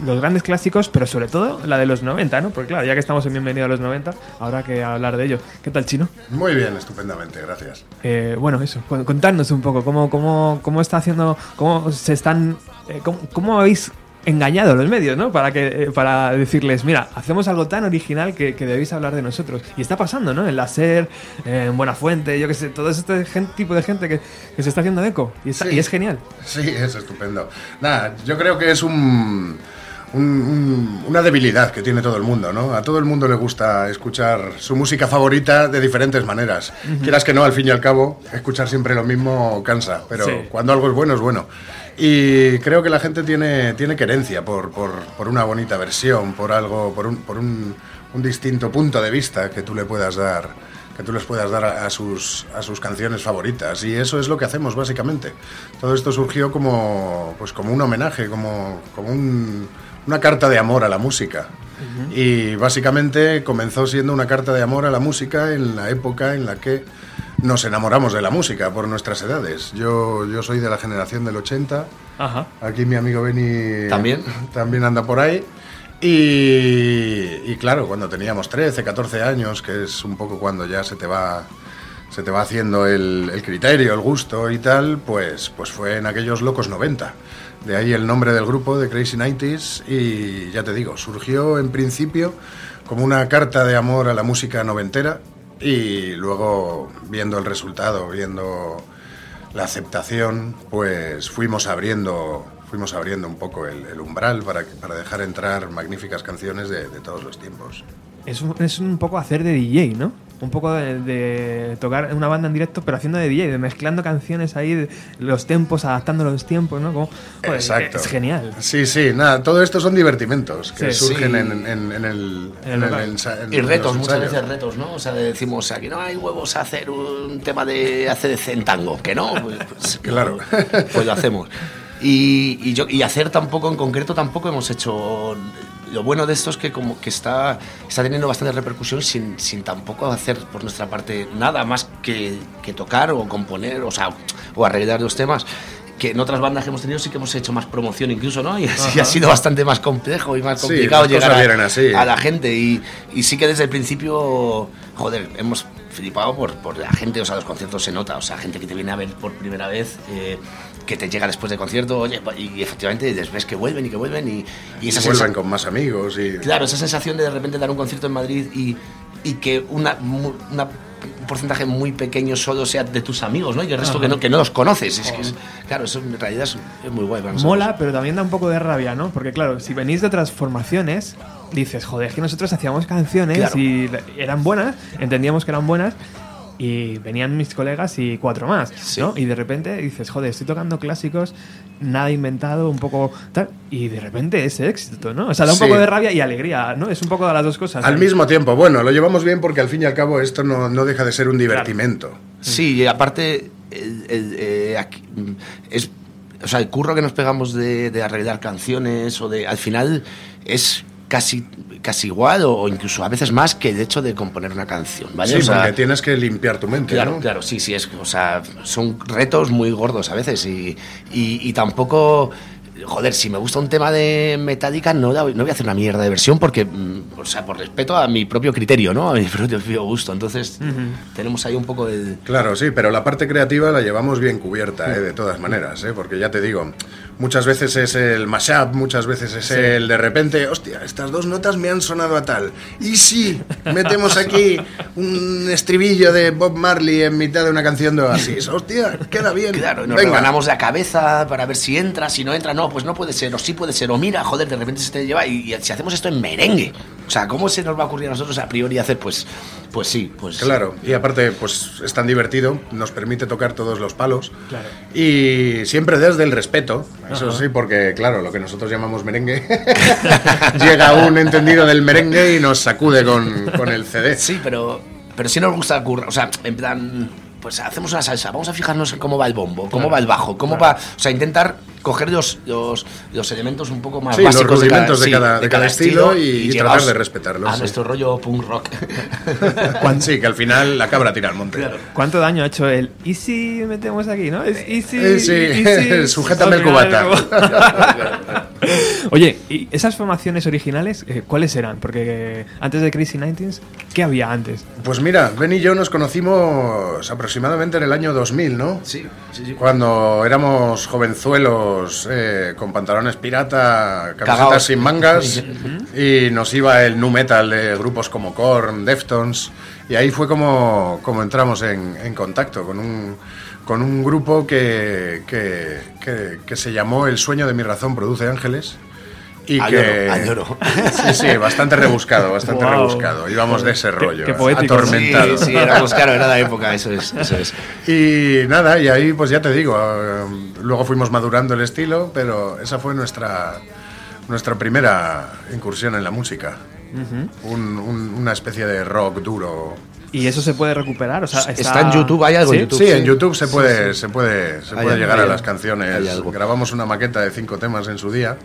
los grandes clásicos, pero sobre todo la de los 90, ¿no? Porque claro, ya que estamos en Bienvenido a los 90, habrá que hablar de ello. ¿Qué tal, Chino? Muy bien, estupendamente, gracias. Eh, bueno, eso, contadnos un poco cómo, cómo, cómo está haciendo, cómo se están, eh, cómo, cómo habéis engañado los medios, ¿no? Para que eh, para decirles, mira, hacemos algo tan original que, que debéis hablar de nosotros. Y está pasando, ¿no? En la SER, en Buenafuente, yo qué sé, todo este tipo de gente que, que se está haciendo eco. Y, está- Sí. y es genial. Sí, es estupendo. Nada, yo creo que es un, un- un- una debilidad que tiene todo el mundo, ¿no? A todo el mundo le gusta escuchar su música favorita de diferentes maneras. Quieras que no, al fin y al cabo, escuchar siempre lo mismo cansa, pero Sí. cuando algo es bueno, es bueno. Y creo que la gente tiene, tiene querencia por, por- por una bonita versión, por algo, por un, por un, un distinto punto de vista que tú le puedas dar que tú les puedas dar a, a sus, a sus canciones favoritas. Y eso es lo que hacemos, básicamente. Todo esto surgió como, pues como un homenaje, como, como un- una carta de amor a la música. Y básicamente comenzó siendo una carta de amor a la música en la época en la que nos enamoramos de la música por nuestras edades. Yo, yo soy de la generación del 80. Ajá. Aquí mi amigo Benny ¿También? también anda por ahí. Y, y claro, cuando teníamos 13, 14 años, que es un poco cuando ya se te va, se te va haciendo el, el criterio, el gusto y tal, pues, pues fue en aquellos locos 90. De ahí el nombre del grupo, de Crazy 90s, y ya te digo, surgió en principio como una carta de amor a la música noventera y luego viendo el resultado, viendo la aceptación, pues fuimos abriendo, fuimos abriendo un poco el, umbral para, para dejar entrar magníficas canciones de, de todos los tiempos. Es un, es un poco hacer de DJ, ¿no? Un poco de, de tocar una banda en directo, pero haciendo de DJ, de mezclando canciones ahí, de los tempos, adaptando los tiempos, ¿no? Como, joder, Exacto. Es genial. Sí, sí, nada, todo esto son divertimentos que Sí. surgen Sí. en, en- en el, En el en el local. ensa- en Y retos, muchas ensayos. veces retos, ¿no? O sea, decimos aquí no hay huevos a hacer un tema de hacer en tango, que no, pues, pues, Claro. pues lo hacemos. Y, y yo, y hacer tampoco, en concreto, tampoco hemos hecho. Lo bueno de esto es que como que está, está teniendo bastante repercusión sin, sin tampoco hacer por nuestra parte nada más que, que tocar o componer, o sea, o arreglar los temas. Que en otras bandas que hemos tenido sí que hemos hecho más promoción incluso, ¿no? Y así ha sido bastante más complejo y más Sí, complicado las llegar a, a la gente y, y sí que desde el principio, joder, hemos flipado por, por la gente, o sea, los conciertos se nota, o sea, gente que te viene a ver por primera vez, eh, que te llega después del concierto, oye, y efectivamente ves que vuelven y que vuelven y, y esa vuelven sensa- con más amigos y Claro, esa sensación de de repente dar un concierto en Madrid y, y que una, una- un porcentaje muy pequeño solo sea de tus amigos, ¿no? Y el resto que no, que no los conoces. Es que es- claro, eso en realidad es, es muy guay nosotros. Mola, pero también da un poco de rabia, ¿no? Porque claro, si venís de otras formaciones, dices, joder, es que nosotros hacíamos canciones Claro. y eran buenas, entendíamos que eran buenas, y venían mis colegas y cuatro más, ¿no? Y de repente dices, joder, estoy tocando clásicos, nada inventado, un poco tal, y de repente ese éxito, ¿no? O sea, da un Sí. poco de rabia y alegría, ¿no? Es un poco de las dos cosas. al ahí. mismo tiempo, bueno, lo llevamos bien porque al fin y al cabo esto no, no deja de ser un divertimento. Sí, y aparte, el- el, eh, aquí, mm, es, o sea, el curro que nos pegamos de, de arreglar canciones o de, al final es casi, casi igual o, o incluso a veces más que el hecho de componer una canción, ¿vale? Sí, O sea, porque tienes que limpiar tu mente, Claro, ¿no? claro, sí, sí, es, o sea, son retos muy gordos a veces y, y, y tampoco, joder, si me gusta un tema de Metallica no, no voy a hacer una mierda de versión porque, mm, o sea, por respeto a mi propio criterio, ¿no? A mi propio gusto, entonces tenemos ahí un poco de... Claro, sí, pero la parte creativa la llevamos bien cubierta, ¿eh? de todas maneras, ¿eh? porque ya te digo, muchas veces es el mashup, muchas veces es el de repente, hostia, estas dos notas me han sonado a tal. Y si metemos aquí un estribillo de Bob Marley en mitad de una canción de Oasis, hostia, queda bien. Claro, nos Venga. rebanamos la cabeza para ver si entra, si no entra, no, pues no puede ser, o sí puede ser, o mira, joder, de repente se te lleva, y, y si hacemos esto en merengue, o sea, ¿cómo se nos va a ocurrir a nosotros a priori hacer? Pues, pues sí, pues... Claro, y aparte, pues es tan divertido, nos permite tocar todos los palos. Y siempre desde el respeto, eso sí, porque claro, lo que nosotros llamamos merengue, llega un entendido del merengue y nos sacude con, con el CD. Sí, pero, pero sí nos gusta currar, o sea, en plan, pues hacemos una salsa, vamos a fijarnos en cómo va el bombo, cómo va el bajo, cómo va, o sea, intentar coger los, los, los elementos un poco más Sí, los básicos rudimentos de sí, cada- de cada estilo y- y llevados tratar de respetarlos, A sí. nuestro rollo punk rock. Sí, que al final la cabra tira al monte. ¿Cuánto daño ha hecho el Easy metemos aquí, no? Es Easy. Eh, sí, easy, sujétame el cubata. Oye, ¿y esas formaciones originales eh, cuáles eran? Porque eh, antes de Crazy 19 ¿qué había antes? Pues mira, Ben y yo nos conocimos aproximadamente en el año 2000, ¿no? Sí, sí, sí. Cuando éramos jovenzuelos eh, con pantalones pirata, camisetas Cagaos. sin mangas y nos iba el nu metal de grupos como Korn, Deftones y ahí fue como, como entramos en, en contacto con un, con un grupo que, que, que- que se llamó El sueño de mi razón produce ángeles y Añoro, que añoro. sí sí bastante rebuscado bastante Guau. rebuscado íbamos de ese Qué- rollo qué poético. atormentado Sí, sí, éramos, claro, era la época, eso es, eso es. y nada, y ahí pues ya te digo, eh, luego fuimos madurando el estilo, pero esa fue nuestra, nuestra primera incursión en la música. Un- un- una especie de rock duro. ¿Y eso se puede recuperar? O sea, está, Está en YouTube, hay algo en ¿Sí? YouTube. Sí, en YouTube se puede, se puede, se puede llegar a las canciones. Grabamos una maqueta de cinco temas en su día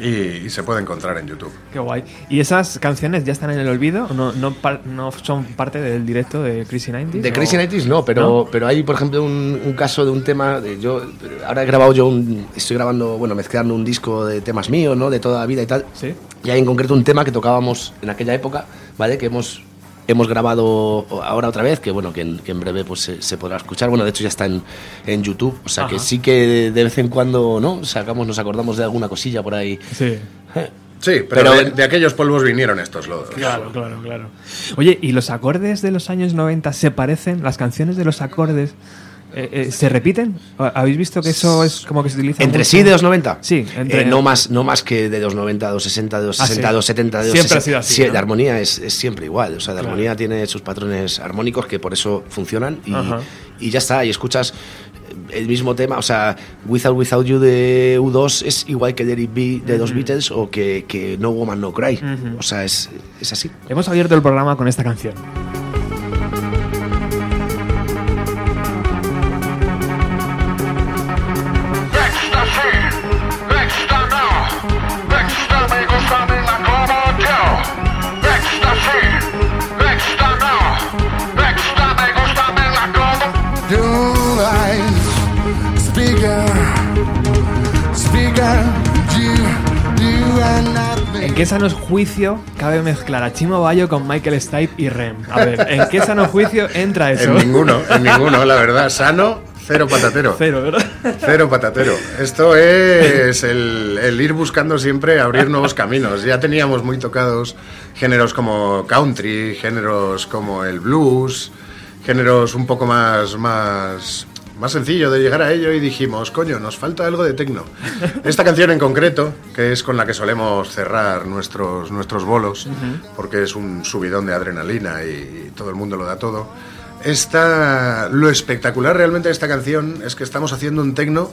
y, y se puede encontrar en YouTube. Qué guay. ¿Y esas canciones ya están en el olvido? ¿O ¿No, no, par- no son parte del directo de Crazy 90 De Crazy Nighties no, pero, pero hay, por ejemplo, un, un caso de un tema. De, yo ahora he grabado yo un. Estoy grabando, bueno, mezclando un disco de temas míos, ¿no? De toda la vida y tal. Sí. Y hay en concreto un tema que tocábamos en aquella época, ¿vale? Que hemos, hemos grabado ahora otra vez, que bueno, que en, que en breve pues se, se podrá escuchar. Bueno, de hecho ya está en, en YouTube, o sea que sí que de vez en cuando, ¿no? Sacamos, nos acordamos de alguna cosilla por ahí. Sí. Sí, pero, Pero- de, de aquellos polvos vinieron estos lodos. Claro, claro, claro. Oye, ¿y los acordes de los años 90 se parecen? ¿Las canciones de los acordes Eh, eh, ¿Se repiten? ¿Habéis visto que eso es como que se utiliza ¿Entre mucho? sí de 290? Sí, entre- Eh, no, más, no más que de 290, 260, 260, Ah, sí. 270, Siempre ha 260. sido así, Sí, ¿no? de armonía es, es siempre igual. O sea, de Claro. armonía tiene sus patrones armónicos que por eso funcionan y, y ya está. Y escuchas el mismo tema. O sea, Without Without You de U2 es igual que Let It Be de los Beatles o que, que No Woman No Cry. Ujú. O sea, es, es así. Hemos abierto el programa con esta canción. Qué sano juicio cabe mezclar a Chimo Bayo con Michael Stipe y Rem? A ver, ¿en qué sano juicio entra eso? En ninguno, en ninguno, la verdad. Sano, cero patatero. Cero, ¿verdad? Cero patatero. Esto es el, el ir buscando siempre abrir nuevos caminos. Ya teníamos muy tocados géneros como country, géneros como el blues, géneros un poco más, más, más sencillo de llegar a ello y dijimos, coño, nos falta algo de tecno. Esta canción en concreto, que es con la que solemos cerrar nuestros, nuestros bolos, porque es un subidón de adrenalina y todo el mundo lo da todo. Esta, lo espectacular realmente de esta canción es que estamos haciendo un tecno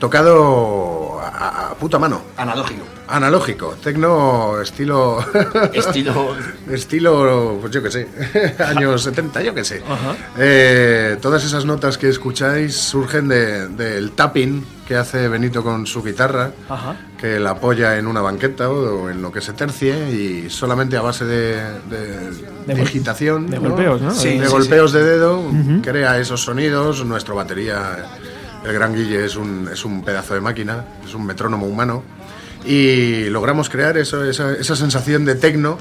tocado a, a puta mano, Analógico. Analógico, tecno estilo... Estilo. estilo, pues yo qué sé, años 70, yo qué sé. Eh, todas esas notas que escucháis surgen de- del tapping que hace Benito con su guitarra, Ajá. que la apoya en una banqueta o en lo que se tercie y solamente a base de, de- de agitación, de ¿no? golpeos, ¿no? Sí, Sí, de sí, golpeos de dedo, crea esos sonidos. Nuestro batería, el gran Guille, es un, es un pedazo de máquina, es un metrónomo humano. Y logramos crear eso, esa, esa sensación de tecno,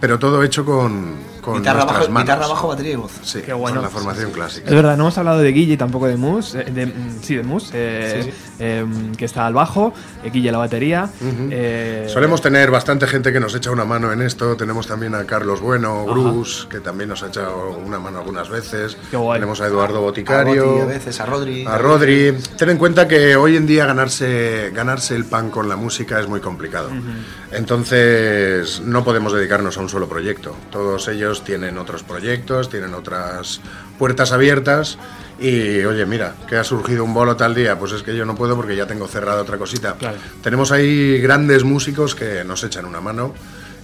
pero todo hecho con, con Guitarra bajo, manos. guitarra bajo, batería y voz. Sí, Qué bueno. con la formación clásica. Es verdad, no hemos hablado de Guille y tampoco de Mus, eh, de, mm, sí, de Mus, eh, em, que está al bajo, eh, Guille a la batería. eh, Solemos tener bastante gente que nos echa una mano en esto. Tenemos también a Carlos Bueno, Bruce, que también nos ha echado una mano algunas veces. Qué guay. Tenemos a Eduardo A Boticario. Goti a veces, a Rodri. A Rodri. Ten en cuenta que hoy en día ganarse, ganarse el pan con la música es muy complicado. Entonces no podemos dedicarnos a un solo proyecto. Todos ellos tienen otros proyectos, tienen otras puertas abiertas. Y oye, mira, que ha surgido un bolo tal día, pues es que yo no puedo porque ya tengo cerrada otra cosita. Claro. Tenemos ahí grandes músicos que nos echan una mano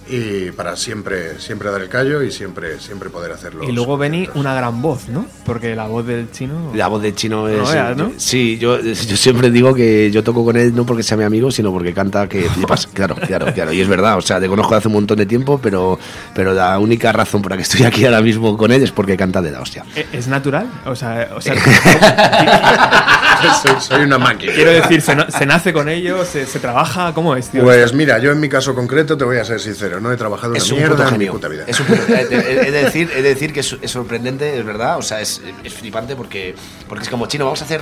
y para siempre, siempre dar el callo y siempre, siempre poder hacerlo. y luego Benny, una gran voz, ¿no? Porque la voz del chino... La voz del chino es. No veas, ¿no? Sí, yo, yo siempre digo que yo toco con él no porque sea mi amigo, sino porque canta que flipas. Claro, claro, claro. Y es verdad, o sea, te conozco hace un montón de tiempo, pero, pero la única razón por la que estoy aquí ahora mismo con él es porque canta de la hostia. ¿E- ¿Es natural? O sea, o sea soy, soy una máquina. quiero decir, ¿se, se nace con ello? ¿Se, se trabaja? ¿Cómo es, tío? Pues mira, yo en mi caso concreto te voy a ser sincero, no he trabajado una Es un mierda puto en mi puta vida. Es un puto- he, he- he de decir, he de decir que es, es sorprendente, es verdad. O sea, es, es flipante porque, porque es como chino. Vamos a hacer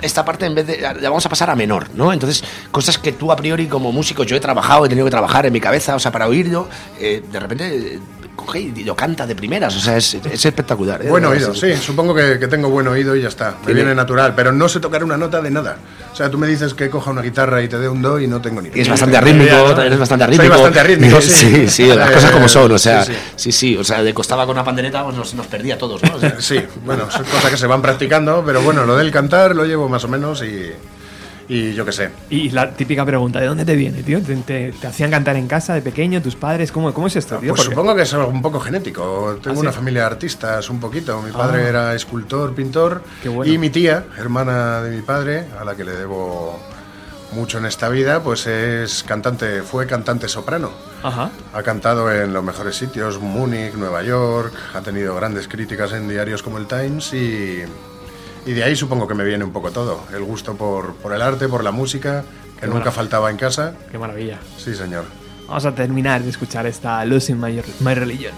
esta parte en vez de. La vamos a pasar a menor, ¿no? Entonces, cosas que tú a priori como músico yo he trabajado, he tenido que trabajar en mi cabeza, o sea, para oírlo, eh, de repente. Coge y lo canta de primeras, o sea, es, es espectacular. ¿eh? Buen oído, sí, supongo que, que tengo buen oído y ya está. Me viene natural, pero no sé tocar una nota de nada. O sea, tú me dices que coja una guitarra y te dé un do y no tengo ni Y es bastante idea, rítmico, ¿no? también es bastante Soy rítmico. bastante rítmico, sí. sí, sí, las Eh, cosas como son, o sea, sí, sí, sí, o sea, le costaba con una pandereta, pues nos, nos perdía a todos, ¿no? O sea, Sí, bueno, son cosas que se van practicando, pero bueno, lo del cantar lo llevo más o menos y, y yo qué sé. Y la típica pregunta, ¿de dónde te viene, tío? ¿Te, te- te hacían cantar en casa de pequeño, tus padres? ¿Cómo, cómo es esto, tío? Pues supongo que es algo un poco genético. Tengo ¿Ah, sí? una familia de artistas un poquito. Mi padre Ah. era escultor, pintor. Qué bueno. Y mi tía, hermana de mi padre, a la que le debo mucho en esta vida, pues es cantante, fue cantante soprano. Ajá. Ha cantado en los mejores sitios, Múnich, Nueva York, ha tenido grandes críticas en diarios como el Times y, y de ahí supongo que me viene un poco todo. El gusto por, por el arte, por la música, que nunca faltaba en casa. Qué maravilla. Sí, señor. Vamos a terminar de escuchar esta Losing My, My Religion.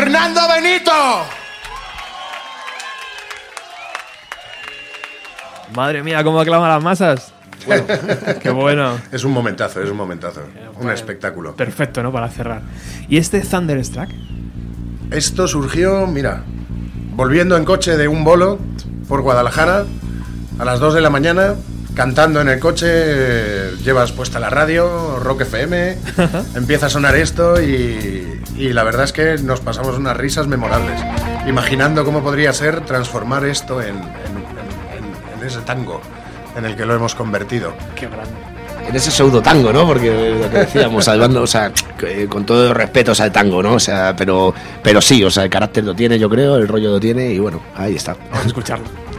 Fernando Benito. Madre mía, cómo aclama las masas. Qué bueno. Es un momentazo, es un momentazo. Un espectáculo. Perfecto, ¿no? Para cerrar. ¿Y este Thunderstruck? Esto surgió, mira, volviendo en coche de un bolo por Guadalajara a las 2 de la mañana, cantando en el coche, llevas puesta la radio, Rock FM, empieza a sonar esto y, y la verdad es que nos pasamos unas risas memorables, imaginando cómo podría ser transformar esto en, en- en- en ese tango en el que lo hemos convertido. Qué grande. En ese pseudo tango, ¿no? Porque lo que decíamos, salvando, o sea, que- con todo el respeto al tango, ¿no? O sea, pero, pero sí, o sea, el carácter lo tiene, yo creo, el rollo lo tiene y bueno, ahí está. Vamos a escucharlo.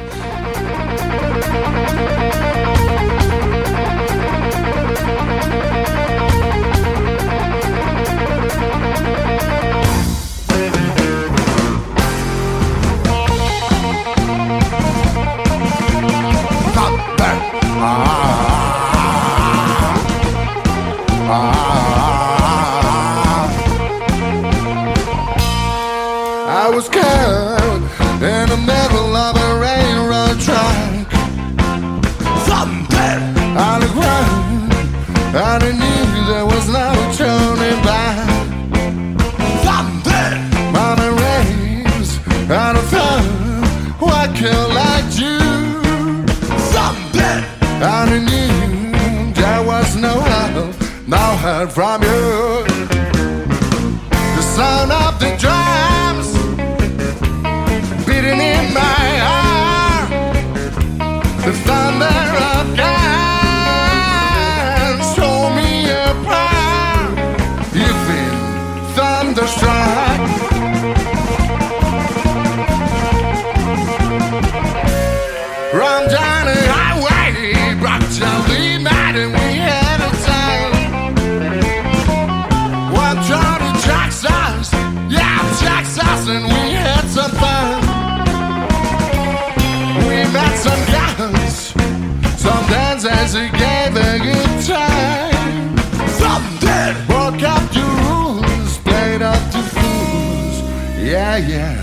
Yeah, yeah.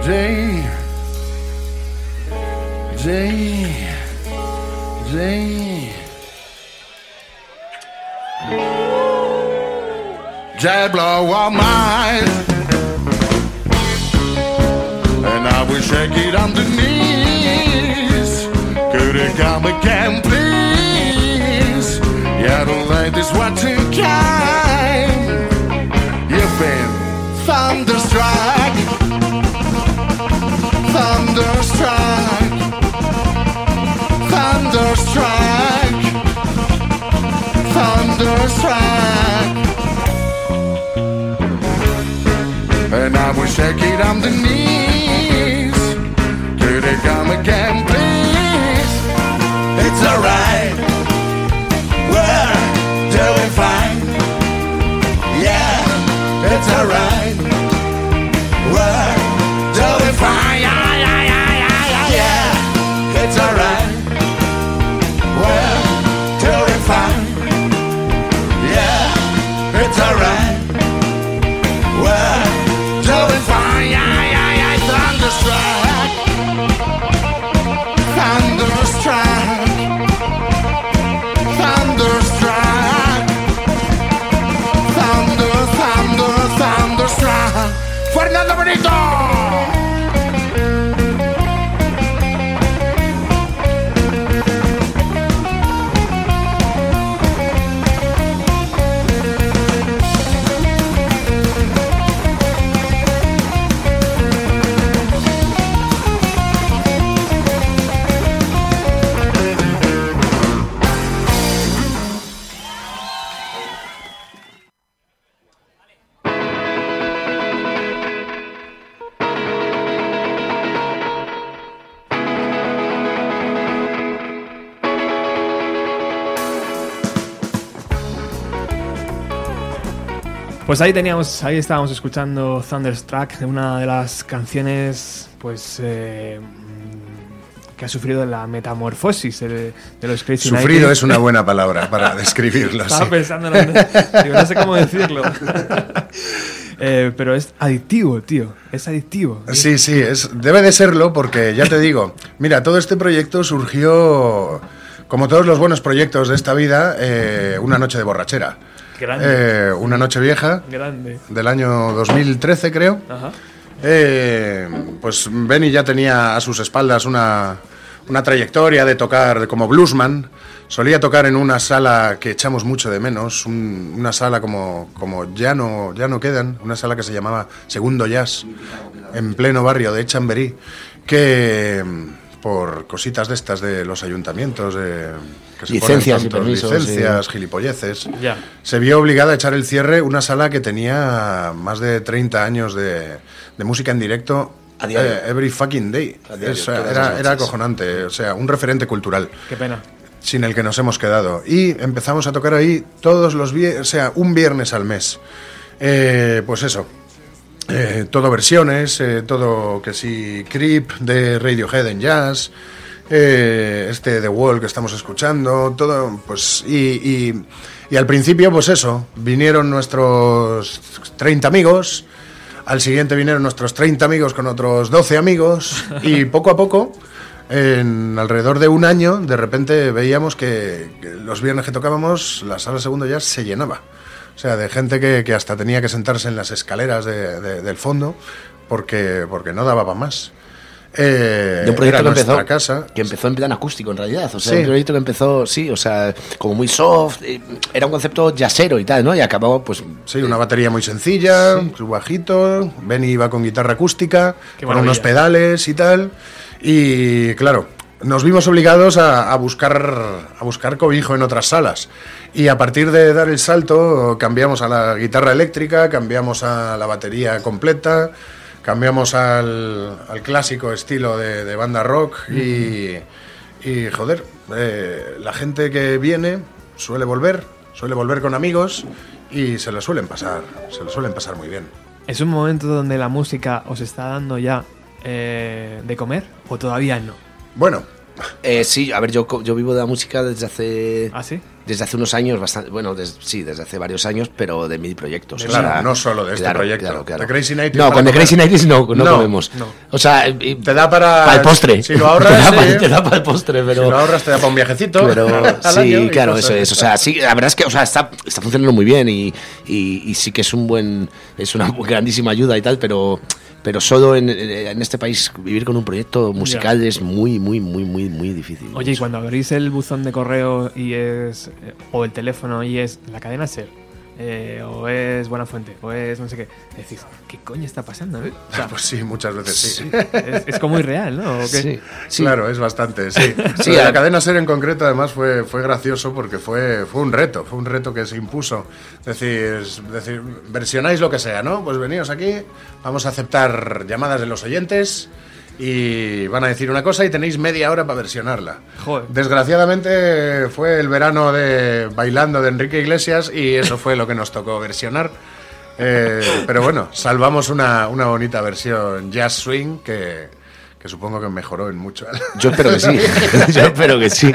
J. J. J. J blow on mine. And I will shake it knees. Could it come again, please? Yeah, the ladies watching kind. You've been thunderstruck. Thunderstruck. Thunderstruck. Thunderstruck. And I shake it on the knees. It again, please? It's alright. We're doing fine. Yeah, it's alright. Thunderstruck. Thunderstruck. Pues ahí teníamos, ahí estábamos escuchando Thunderstruck, una de las canciones, pues, eh, que ha sufrido la metamorfosis de, de los Crazy Sufrido 90s. es una buena palabra para describirlo. Estaba sí. pensando, en- digo, no sé cómo decirlo. Eh, pero es adictivo, tío. Es adictivo. Sí, sí, es, debe de serlo porque ya te digo, mira, todo este proyecto surgió, como todos los buenos proyectos de esta vida, eh, una noche de borrachera. Grande. Eh, una noche vieja Grande. del año 2013, creo. Ajá. Eh, pues Benny ya tenía a sus espaldas una, una trayectoria de tocar como bluesman. Solía tocar en una sala que echamos mucho de menos, un- una sala como, como ya, no, ya no quedan, una sala que se llamaba Segundo Jazz, en pleno barrio de Chamberí, que por cositas de estas de los ayuntamientos, de, que se ponen Licencias y tontos, permisos, licencias, gilipolleces, Ya. se vio obligada a echar el cierre una sala que tenía más de 30 años de, de música en directo A diario. eh, every fucking day. Todas era, era acojonante, o sea, un referente cultural Qué pena. sin el que nos hemos quedado. Y empezamos a tocar ahí todos los viernes, o sea, un viernes al mes. Eh, pues eso. Eh, todo versiones, eh, todo que sí, Creep de Radiohead en jazz, eh, este The Wall que estamos escuchando, todo, pues, y, y- y al principio, pues eso, vinieron nuestros 30 amigos, al siguiente vinieron nuestros 30 amigos con otros 12 amigos, y poco a poco, en alrededor de un año, de repente veíamos que, que los viernes que tocábamos, la sala segundo ya se llenaba. O sea, de gente que, que hasta tenía que sentarse en las escaleras de- de- del fondo porque, porque no daba para más. Eh, de un proyecto que empezó, casa. que empezó en plan acústico en realidad. O sea, Sí. un proyecto que empezó, sí, o sea, como muy soft, eh, era un concepto jazzero y tal, ¿no? Y acabó, pues. Sí, una batería muy sencilla, su bajito, Benny iba con guitarra acústica, con unos pedales y tal. Y claro, nos vimos obligados a, a buscar, a buscar cobijo en otras salas. Y a partir de dar el salto, cambiamos a la guitarra eléctrica, cambiamos a la batería completa, cambiamos al, al clásico estilo de, de banda rock y, y, joder, eh, la gente que viene suele volver, suele volver con amigos y se lo suelen pasar, se lo suelen pasar muy bien. ¿Es un momento donde la música os está dando ya eh, de comer o todavía no? Bueno, Eh, sí, a ver, yo, co- yo vivo de la música desde hace. ¿Ah, sí? Desde hace unos años, bastante, bueno, des- sí, desde hace varios años, pero de mil proyectos. o Claro, sea, no solo de este claro, proyecto. claro, claro. The Crazy Nighties No, con The. Crazy Nighties no, no, No, comemos. no. O sea, y- te da para... para el postre. Si lo ahorras, te, da sí, para, te da para el postre, pero. si lo ahorras te da para un viajecito. Pero sí, claro, eso es. O sea, sí, la verdad es que o sea, está, está funcionando muy bien y, y- y sí que es un buen, es una grandísima ayuda y tal, pero, pero solo en, en este país vivir con un proyecto musical es muy, muy, muy, muy, muy difícil. Oye, y cuando abrís el buzón de correo y es. eh, o el teléfono y es la cadena ser. Eh, o es Buena Fuente, o es no sé qué. Decís, ¿qué coño está pasando? no? O sea, Pues sí, muchas veces sí. es, es como irreal, ¿no? ¿O qué? Sí, sí. Claro, es bastante, sí. Sí, la cadena ser en concreto además fue, fue gracioso porque fue, fue un reto, fue un reto que se impuso. Decir, decir, versionáis lo que sea, ¿no? Pues veníos aquí, vamos a aceptar llamadas de los oyentes y van a decir una cosa y tenéis media hora para versionarla. Joder. Desgraciadamente fue el verano de bailando de Enrique Iglesias y eso fue lo que nos tocó versionar. Eh, pero bueno, salvamos una, una bonita versión jazz swing que, que supongo que mejoró en mucho. Yo espero que sí. Yo espero que sí.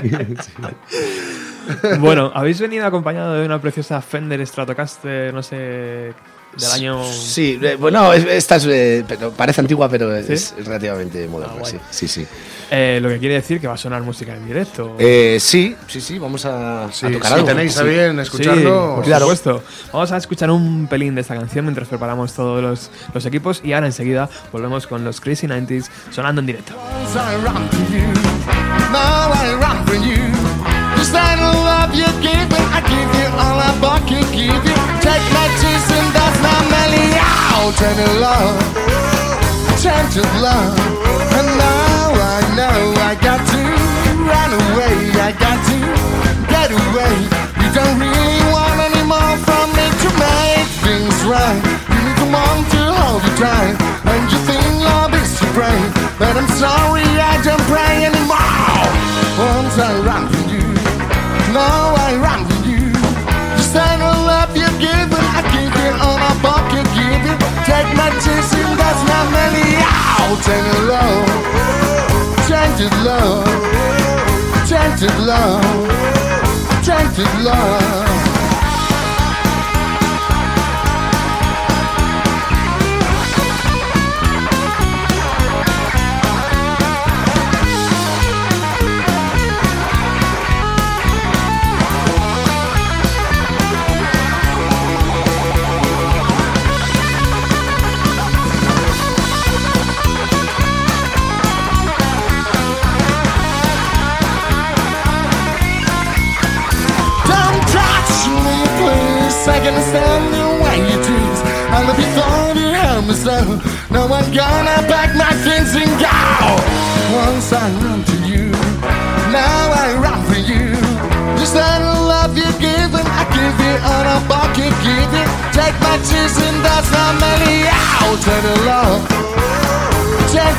Bueno, habéis venido acompañado de una preciosa Fender Stratocaster, no sé, del año. Sí, eh, bueno, es- esta es, eh, pero parece antigua, pero ¿Sí? es relativamente moderna. Ah, sí, sí, sí. Eh, lo que quiere decir que va a sonar música en directo. Eh, sí, sí, sí, vamos a, a Sí, tocar si algo. tenéis a bien Sí, escucharlo, por Claro. supuesto. Vamos a escuchar un pelín de esta canción mientras preparamos todos los, los equipos y ahora enseguida volvemos con los Crazy 90s sonando en directo. My tears and that's my money out. Turn to love, turn to love. And now I know I got to run away, I got to get away. You don't really want any more from me to make things right. You need someone to hold you tight, and you think love is to pray. But I'm sorry, I don't pray anymore. Once I run for you, now I run for you. I give you all my pocket, give you. Take my tears and that's not many out. And love, tainted love, tainted love, tainted love. Gonna stand the way you choose. I love you for you help me so. I'm gonna pack my things and go. Once I run to you, now I run for you. Just that love you give and I give you on a bucket, give it. Take my tears and that's how many out. Turn it love,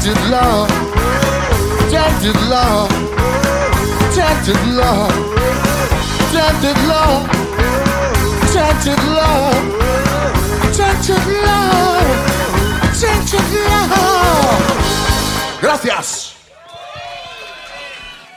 it love, it love, it love, it love, it love, it love, it love. Gracias.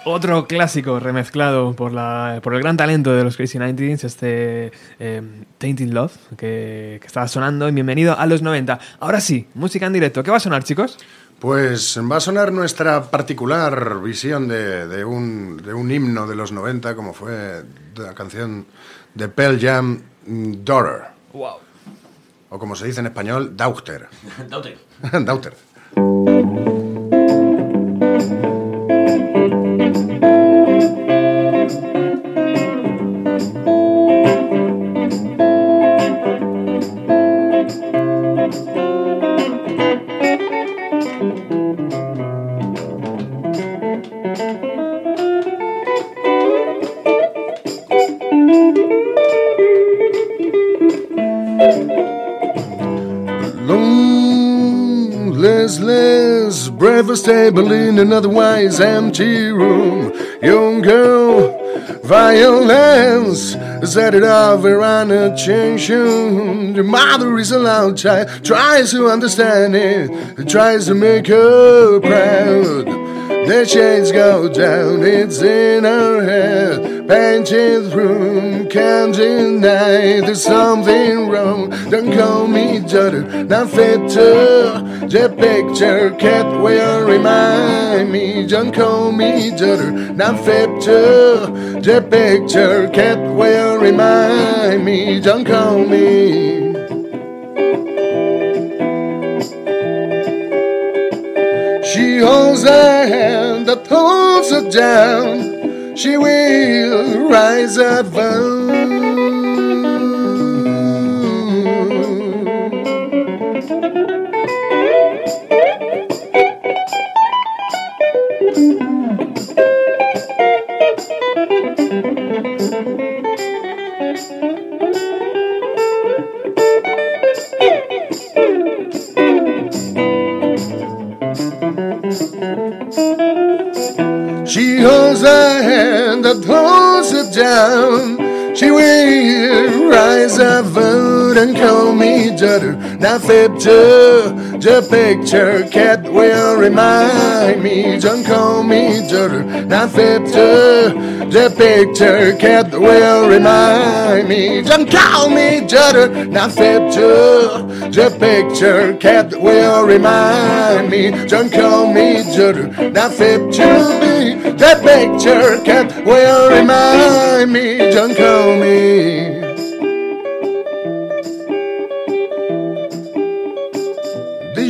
Otro clásico remezclado por, la, por el gran talento de los Crazy 90s, este eh, Tainted Love, que, que estaba sonando. Y bienvenido a los 90. Ahora sí, música en directo. ¿Qué va a sonar, chicos? Pues va a sonar nuestra particular visión de, de un, de un himno de los 90, como fue la canción de Pearl Jam, Daughter. Wow. O como se dice en español, Daughter. Daughter. Daughter. Table in an otherwise empty room. Young girl, violence, set it off around attention. Your mother is a loud child, tries to understand it, tries to make her proud. The shades go down, it's in her head. Painted room, can't deny there's something wrong. Don't call me daughter, not fit to the picture. Cat will remind me. Don't call me daughter, not fit to the picture. Cat will remind me. Don't call me. She holds a hand that holds her down. She will rise above. Down. She will rise up and call me daughter. Now fit to the picture. Cat will remind me. Don't call me. Now fit to the picture. Cat will remind me. Don't call me. Now fit to the picture. Cat will remind me. Don't call me fit to me. The picture. Cat will remind me. Don't call me.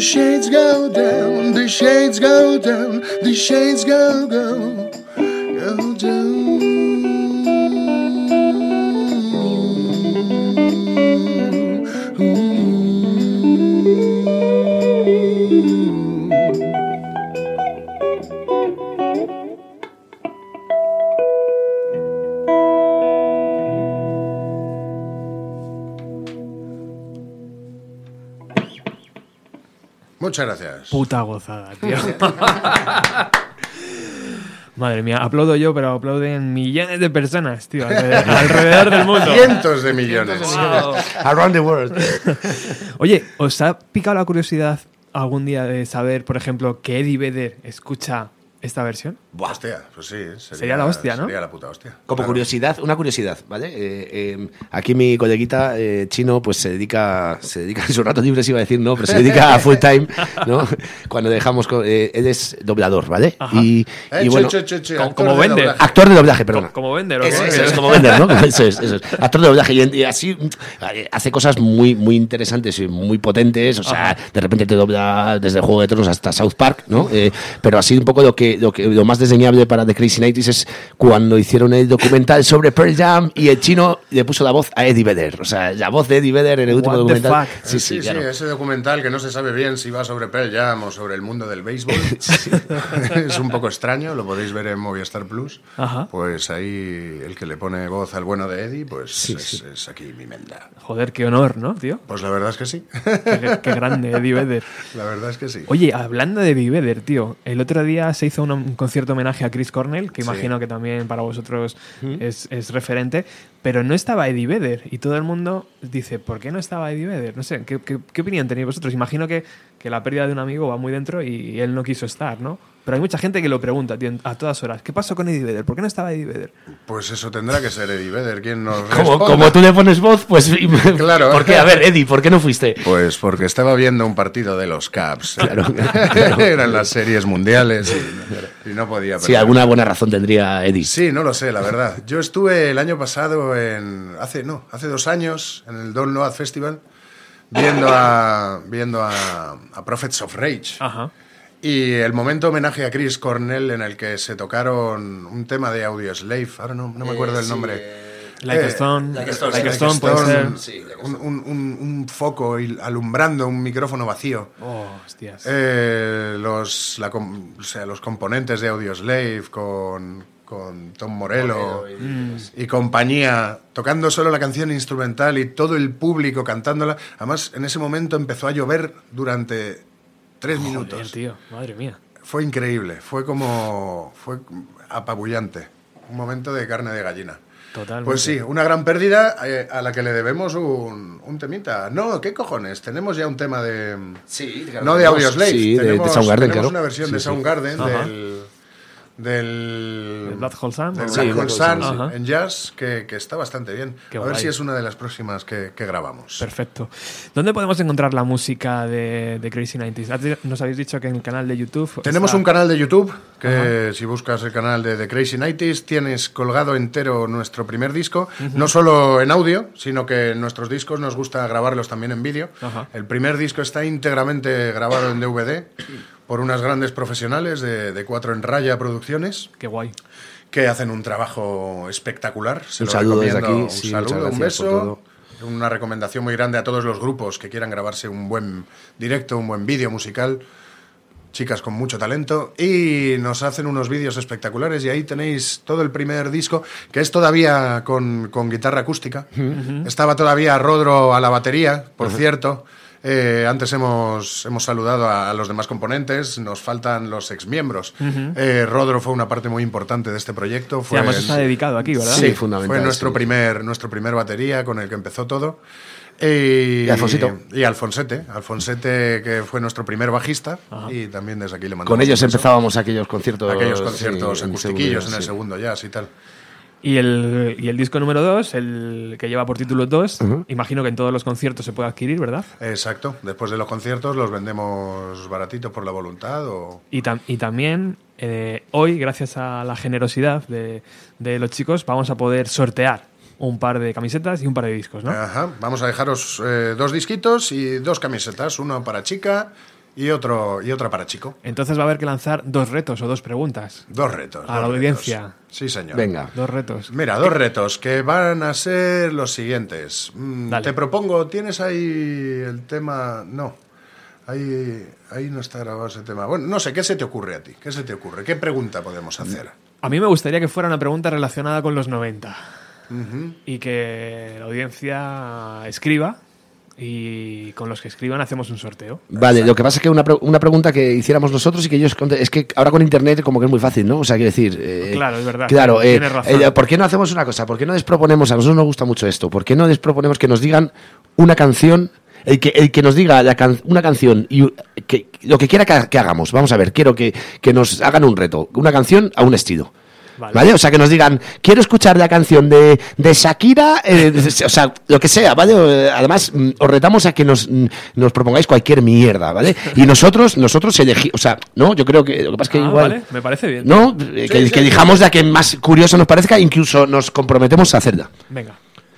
The shades go down, the shades go down, the shades go go go Muchas gracias. Puta gozada, tío. Madre mía, aplaudo yo, pero aplauden millones de personas, tío, alrededor, alrededor del mundo. Cientos de millones. Wow. Around the world. Oye, ¿os ha picado la curiosidad algún día de saber, por ejemplo, que Eddie Vedder escucha esta versión? Buah. Hostia, pues sí. Sería, Sería la hostia, ¿no? Sería la puta hostia. Como Claro. curiosidad, una curiosidad, ¿vale? Eh, eh, aquí mi coleguita eh, chino pues se dedica, se dedica en su rato libre, se iba a decir, no, pero se dedica a full time, ¿no? Cuando dejamos, eh, él es doblador, ¿vale? Y, Eh, y bueno, che, che, che, como- actor como de vende. doblaje. actor de doblaje, perdona. Como Bender, ¿o qué? Eso, eso es como vender, ¿no? Eso es, eso es. Actor de doblaje y, y así mm, eh, hace cosas muy, muy interesantes y muy potentes. O sea, de repente te dobla desde Juego de Tronos hasta South Park, ¿no? Eh, pero así un poco lo que, lo que lo más desdeñable para The Crazy Nights es cuando hicieron el documental sobre Pearl Jam y el chino le puso la voz a Eddie Vedder. O sea, la voz de Eddie Vedder en el último What the documental. fuck? Sí, sí, Sí, claro. sí, ese documental que no se sabe bien si va sobre Pearl Jam o sobre el mundo del béisbol. es un poco extraño, lo podéis ver en Movistar Plus. Ajá. Pues ahí el que le pone voz al bueno de Eddie, pues es, es aquí mi melda. Joder, qué honor, ¿no, tío? Pues la verdad es que sí. Qué, qué grande, Eddie Vedder. La verdad es que sí. Oye, hablando de Eddie Vedder, tío, el otro día se hizo un, un concierto homenaje a Chris Cornell, que Sí. imagino que también para vosotros es, es referente, pero no estaba Eddie Vedder y todo el mundo dice, ¿por qué no estaba Eddie Vedder? No sé, ¿qué, qué, qué opinión tenéis vosotros? Imagino que, que la pérdida de un amigo va muy dentro y él no quiso estar, ¿no? Pero hay mucha gente que lo pregunta tío, a todas horas, ¿qué pasó con Eddie Vedder? ¿Por qué no estaba Eddie Vedder? Pues eso tendrá que ser Eddie Vedder quien nos Como, como tú le pones voz, pues. Claro. ¿Por qué? A ver, Eddie, ¿por qué no fuiste? Pues porque estaba viendo un partido de los Caps. Eran las series mundiales y, y no podía Sí, perder. alguna buena razón tendría Eddie. Sí, no lo sé, la verdad. Yo estuve el año pasado en hace no, hace dos años en el Don't Load Festival viendo a viendo a, a Prophets of Rage Ajá. Y el momento homenaje a Chris Cornell en el que se tocaron un tema de Audio Slave. Ahora no, no me acuerdo el nombre. Like a Eh, Stone, Like a Stone, Like a Like a Stone puede Stone, ser. un, un- un- un foco alumbrando un micrófono vacío. Oh, hostias. Eh, los, la com- o sea, los componentes de Audioslave con, con Tom Morello y, compañía, tocando solo la canción instrumental y todo el público cantándola. Además, en ese momento empezó a llover durante tres Joder, minutos. tío, madre mía. Fue increíble, fue como. fue apabullante. Un momento de carne de gallina. Totalmente. Pues sí, una gran pérdida eh, a la que le debemos un, un temita. No, ¿qué cojones? Tenemos ya un tema de. Sí, No de Audioslave. Sí, de, de tenemos, Soundgarden, tenemos claro. una versión Sí, de sí. Soundgarden del. Del. ¿El Black Hole Sun? del Black Hole Sun Sun, sí. en jazz, que, que está bastante bien. Qué a ver guay. si es una de las próximas que, que grabamos. Perfecto. ¿Dónde podemos encontrar la música de, de Crazy 90s? Nos habéis dicho que en el canal de YouTube. Tenemos está- un canal de YouTube que si buscas el canal de The Crazy Nighties tienes colgado entero nuestro primer disco, no solo en audio, sino que en nuestros discos nos gusta grabarlos también en vídeo. El primer disco está íntegramente grabado en DVD por unas grandes profesionales de, de Cuatro en Raya Producciones Qué guay. que hacen un trabajo espectacular. Se Un lo saludo desde aquí, Un sí, saludo, un beso. Una recomendación muy grande a todos los grupos que quieran grabarse un buen directo, un buen vídeo musical. Chicas con mucho talento y nos hacen unos vídeos espectaculares y ahí tenéis todo el primer disco que es todavía con, con guitarra acústica. Estaba todavía Rodro a la batería, por cierto. Eh, antes hemos, hemos saludado a, a los demás componentes, nos faltan los exmiembros. Eh, Rodro fue una parte muy importante de este proyecto. Sí, Fue además está dedicado aquí, ¿verdad? Sí, Sí, fundamental, Fue nuestro, sí. primer, nuestro primer batería con el que empezó todo. Y, Y Alfonsito. Y Alfonsete. Alfonsete, que fue nuestro primer bajista. Y también desde aquí le mandamos Con ellos empezábamos aquellos conciertos. Aquellos conciertos sí, en acustiquillos en segundo, el sí. segundo jazz y tal. Y el, y el disco número 2, el que lleva por título 2, imagino que en todos los conciertos se puede adquirir, ¿verdad? Exacto. Después de los conciertos los vendemos baratitos por la voluntad o... Y, tam- y también eh, hoy, gracias a la generosidad de, de los chicos, vamos a poder sortear un par de camisetas y un par de discos, ¿no? Ajá. Vamos a dejaros eh, dos disquitos y dos camisetas. Uno para chica y, otro, y otra para chico. Entonces va a haber que lanzar dos retos o dos preguntas. Dos retos. A la audiencia. retos. Sí, señor. Venga. Dos retos. Mira, dos retos que van a ser los siguientes. Mm, Dale. Te propongo, ¿tienes ahí el tema? No. Ahí, ahí no está grabado ese tema. Bueno, no sé, ¿qué se te ocurre a ti? ¿Qué se te ocurre? ¿Qué pregunta podemos hacer? A mí me gustaría que fuera una pregunta relacionada con los 90 y que la audiencia escriba y con los que escriban hacemos un sorteo. Vale, lo que pasa es que una, pre- una pregunta que hiciéramos nosotros y que ellos es que ahora con internet como que es muy fácil, ¿no? O sea, quiero decir, eh, Claro, es verdad. Claro, eh, Tienes razón. eh, ¿por qué no hacemos una cosa? ¿Por qué no desproponemos? A nosotros nos gusta mucho esto. ¿Por qué no desproponemos que nos digan una canción? El que, el que nos diga la can- una canción y que, lo que quiera que, que hagamos. Vamos a ver, quiero que, que nos hagan un reto. Una canción a un estilo. Vale. Vale. O sea, que nos digan, quiero escuchar la canción de, de Shakira, eh, o sea, lo que sea, ¿vale? Eh, Además, mm, os retamos a que nos, mm, nos propongáis cualquier mierda, ¿vale? Y nosotros, nosotros elegimos, o sea, no, yo creo que lo que pasa es que Ah, igual... vale, me parece bien. ¿No? Eh, que, que elijamos la que más curiosa nos parezca, incluso nos comprometemos a hacerla. Venga.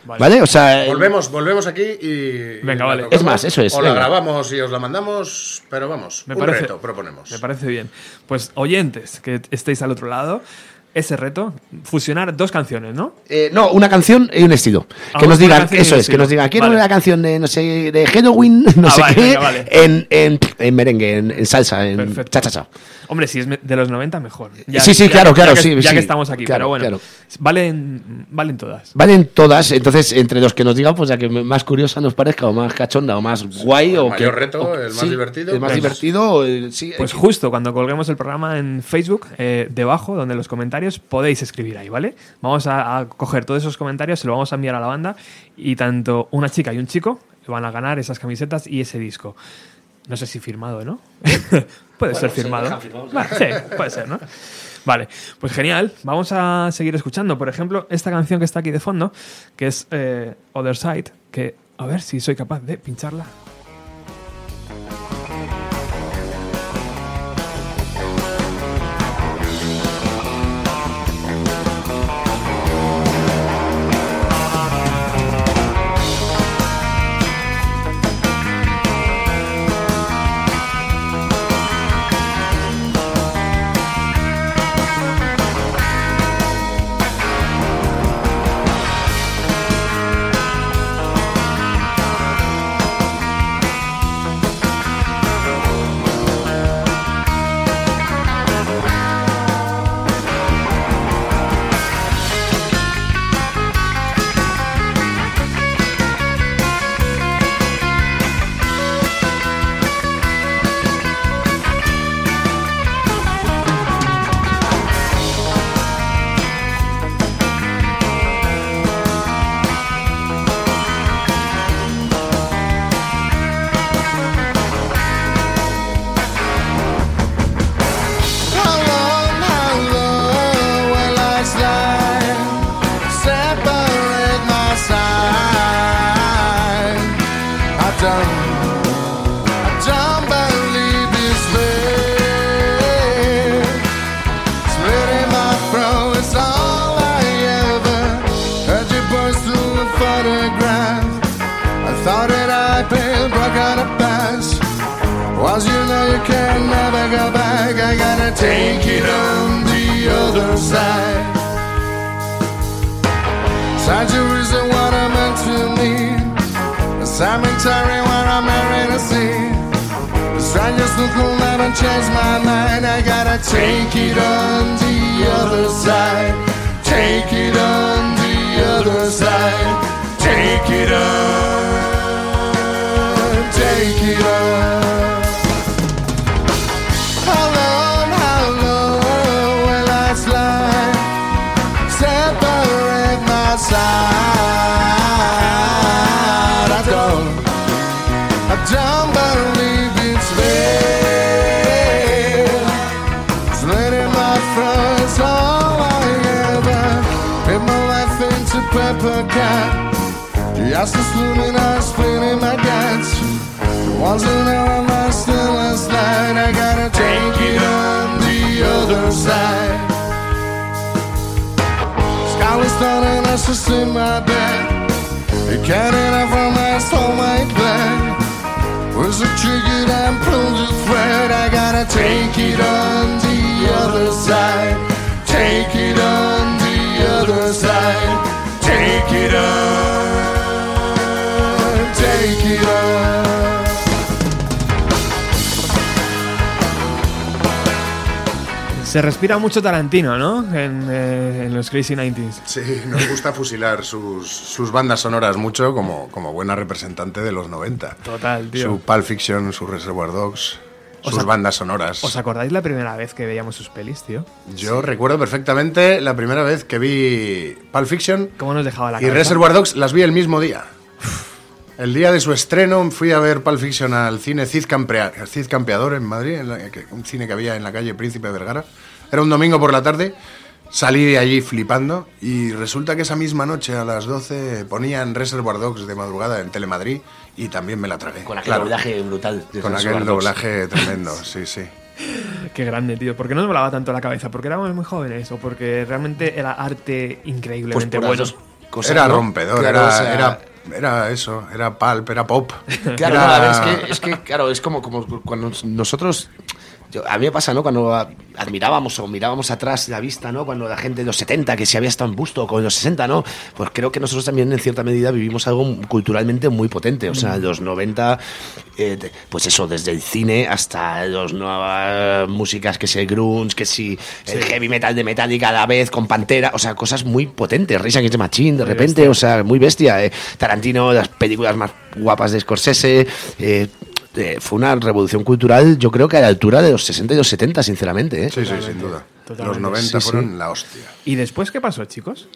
¿Vale? O sea, Volvemos, volvemos aquí y. Venga, y la vale. Es más, eso es, O la venga. grabamos y os la mandamos, pero vamos, Me un parece- reto proponemos. Me parece bien. Pues oyentes que estéis al otro lado, ese reto, fusionar dos canciones, ¿no? Eh, no, una canción y un estilo. Ah, que nos digan, eso es, que nos digan, quiero Vale. una canción de, no sé, de Halloween, no Ah, sé vale, qué, venga, vale. en, en, en merengue, en, en salsa, en Perfecto. cha-cha-cha. Hombre, si es de los 90, mejor. Sí, sí, claro, claro, que, sí, Ya sí. que estamos aquí, Claro, pero bueno, claro. valen, valen todas. Valen todas, entonces entre los que nos digan, pues ya que más curiosa nos parezca, o más cachonda, o más guay, o mayor que- reto, o- el más sí, divertido, El más pues- divertido, el- sí. Pues justo cuando colguemos el programa en Facebook, eh, debajo, donde los comentarios podéis escribir ahí, ¿vale? Vamos a, a coger todos esos comentarios, se lo vamos a enviar a la banda y tanto una chica y un chico van a ganar esas camisetas y ese disco. No sé si firmado, ¿no? puede ser firmado. Bueno, sí, puede ser, ¿no? Vale, pues genial. Vamos a seguir escuchando. Por ejemplo, esta canción que está aquí de fondo, que es eh, Other Side, que a ver si soy capaz de pincharla. Take it on the other side. Surgeries are what I'm meant to need. A cemetery where I'm married to see. The strangest look will never change my mind. I gotta take it on the other side. Take it on the other side. Take it on. Take it on. Paper cut. Just as soon as I split in my guts. Once an hour last still night I gotta take it on the other side. Sky was starting to in my bed It can't enough from my soul my bed Was a trigger and pulled the thread. I gotta take it on the other side. Take it on the other side. Take it on. Take it on Se respira mucho Tarantino, ¿no? En, eh, en los Crazy 90s. Sí, nos gusta fusilar sus, sus bandas sonoras mucho como, como buena representante de los 90. Total, tío. Su Pulp Fiction, su Reservoir Dogs, ¿Os sus bandas sonoras. ¿Os acordáis la primera vez que veíamos sus pelis, tío? Yo recuerdo perfectamente la primera vez que vi Pulp Fiction ¿Cómo nos dejaba la y cabeza? Reservoir Dogs las vi el mismo día. El día de su estreno fui a ver Pulp Fiction al cine Cid, Camprea- Cid Campeador en Madrid, en la- un cine que había en la calle Príncipe de Vergara. Era un domingo por la tarde, salí de allí flipando y resulta que esa misma noche a las 12 ponían Reservoir Dogs de madrugada en Telemadrid y también me la tragué. Con aquel Claro, doblaje brutal. de Con aquel Dogs. doblaje tremendo, sí, sí. Qué grande, tío. ¿Por qué no nos volaba tanto la cabeza? ¿Porque éramos muy jóvenes o porque realmente era arte Pues increíblemente por las, bueno? cosas. Era ¿no? rompedor, Claro, era, o sea, era, era eso, era pulp, era pop. Claro, Era- no, es que, es que, claro, es como, como cuando nosotros. Yo- a mí me pasa, ¿no? Cuando admirábamos o mirábamos atrás la vista, ¿no? Cuando la gente de los 70, que si había estado en busto, con los 60, ¿no? Pues creo que nosotros también, en cierta medida, vivimos algo culturalmente muy potente. O sea, los 90, eh, pues eso, desde el cine hasta las nuevas músicas, que si el grunge, que si el heavy metal de Metallica a la vez, con Pantera, o sea, cosas muy potentes. Rage Against the Machine, de repente, o sea, muy bestia. eh. Tarantino, las películas más guapas de Scorsese. eh, eh, fue una revolución cultural, yo creo que a la altura de los 60 y los 70, sinceramente. ¿eh? Sí, sí, sin duda. Totalmente. Los 90 Sí, fueron sí. la hostia. ¿Y después qué pasó, chicos?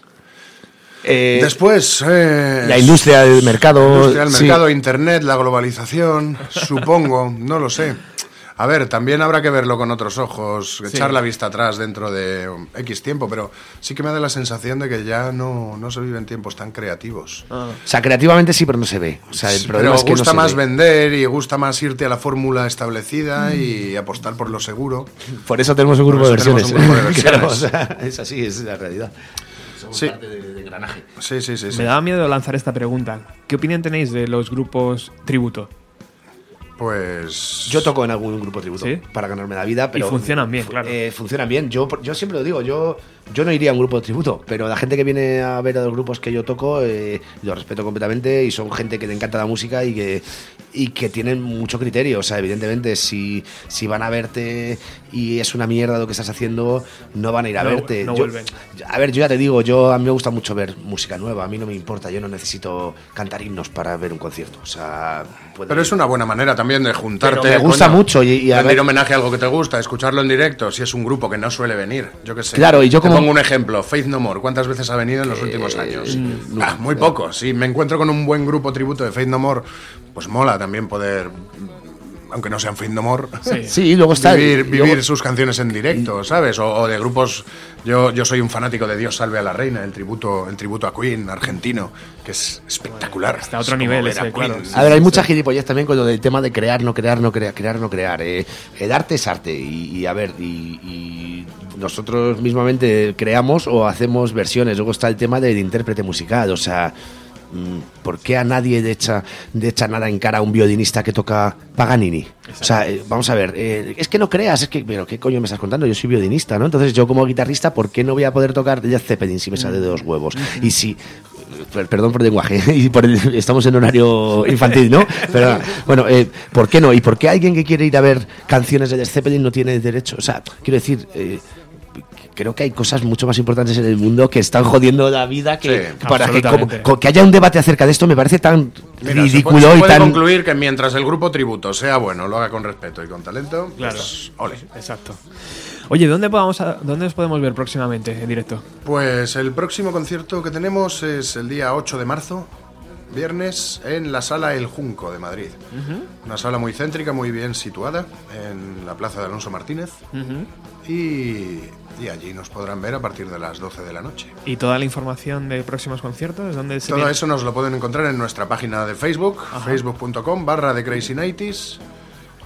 Eh, Después, eh, la industria del mercado. La industria del sí. mercado, internet, la globalización, supongo, no lo sé. A ver, también habrá que verlo con otros ojos, echar la vista atrás dentro de X tiempo, pero sí que me da la sensación de que ya no, no se viven tiempos tan creativos. O sea, creativamente sí, pero no se ve. O sea, el problema pero es que gusta no se más ve. vender y gusta más irte a la fórmula establecida y apostar por lo seguro. Por eso tenemos un grupo de versiones. un grupo de Claro, versiones. o sea, es así, es la realidad. Somos Sí. parte de, de engranaje. Sí, sí, sí. sí. Me daba miedo lanzar esta pregunta. ¿Qué opinión tenéis de los grupos tributo? Pues... Yo toco en algún grupo tributo ¿Sí? para ganarme la vida, pero funcionan bien, claro. Eh, funcionan bien. Yo, yo siempre lo digo, yo, yo no iría a un grupo de tributo, pero la gente que viene a ver a los grupos que yo toco, eh, lo respeto completamente y son gente que le encanta la música y que, y que tienen mucho criterio. O sea, evidentemente, si, si van a verte y es una mierda lo que estás haciendo, no van a ir a No- verte. no Yo- vuelven. A ver, yo ya te digo, yo a mí me gusta mucho ver música nueva, a mí no me importa, yo no necesito cantar himnos para ver un concierto. O sea, puedo Pero ir- es una buena manera también de juntarte. Pero me gusta coño, mucho y- y a rendir ver- homenaje a algo que te gusta, escucharlo en directo, si es un grupo que no suele venir. Yo qué sé. Claro, y yo Te como- pongo un ejemplo, Faith No More. ¿Cuántas veces ha venido en los últimos años? Ah, muy poco. Si me encuentro con un buen grupo tributo de Faith No More, pues mola también poder, aunque no sean Faith No More, Sí, luego está. vivir, luego- vivir sus canciones en directo, ¿sabes? O, o de grupos. Yo, yo soy un fanático de Dios salve a la reina, el tributo, el tributo a Queen argentino, que es espectacular. Está a otro Es nivel a ese, Queen. claro. A ver, hay mucha gilipollez también con lo del tema de crear, no crear, no crear, crear, no crear. eh. El arte es arte y, y, a ver, y, y nosotros mismamente creamos o hacemos versiones. Luego está el tema del intérprete musical, o sea, mm, ¿por qué a nadie le echa, nada en cara a un violinista que toca Paganini? O sea, eh, vamos a ver, eh, es que no creas, es que, pero ¿qué coño me estás contando? Yo soy violinista, ¿no? Entonces yo como guitarrista, ¿por qué no voy a poder tocar Led Zeppelin si me sale de los huevos? Y si per- perdón por el lenguaje, y por el- estamos en horario infantil, ¿no? Pero bueno, eh, ¿por qué no? ¿Y por qué alguien que quiere ir a ver canciones de Led Zeppelin no tiene derecho? O sea, quiero decir, creo que hay cosas mucho más importantes en el mundo que están jodiendo la vida que Sí, para que, como- haya un debate acerca de esto me parece tan Mira, se ridículo puede, se y puede tan concluir que mientras el grupo tributo sea bueno, lo haga con respeto y con talento, Claro. pues, ole. Exacto. Oye, ¿dónde, podamos a- ¿dónde os podemos ver próximamente en directo? Pues el próximo concierto que tenemos es el día 8 de marzo, viernes, en la sala El Junco de Madrid. Una sala muy céntrica, muy bien situada, en la plaza de Alonso Martínez. Y, y allí nos podrán ver a partir de las 12 de la noche. ¿Y toda la información de próximos conciertos? ¿Dónde se Todo tiene? eso nos lo pueden encontrar en nuestra página de Facebook, facebook.com barra de Crazy Nighties.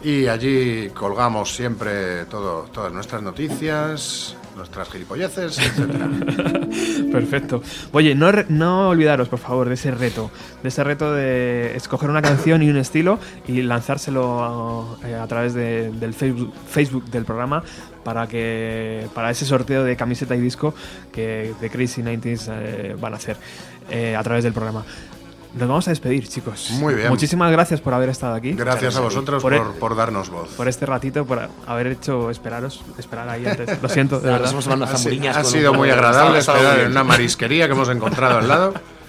Y allí colgamos siempre todo, todas nuestras noticias, nuestras gilipolleces, etcétera. Perfecto. Oye, no, no olvidaros, por favor, de ese reto. De ese reto de escoger una canción y un estilo y lanzárselo a, eh, a través de- del Facebook, Facebook del programa para que para ese sorteo de camiseta y disco que de Crazy 90s eh, van a hacer eh, a través del programa. Nos vamos a despedir, chicos. Muy bien. Muchísimas gracias por haber estado aquí. Gracias a vosotros Por por, el- por darnos voz. por este ratito, por haber hecho esperaros, esperar ahí antes. Lo siento, de verdad. estamos tomando Ha, ha sido muy agradable esperar en una marisquería que hemos encontrado al lado.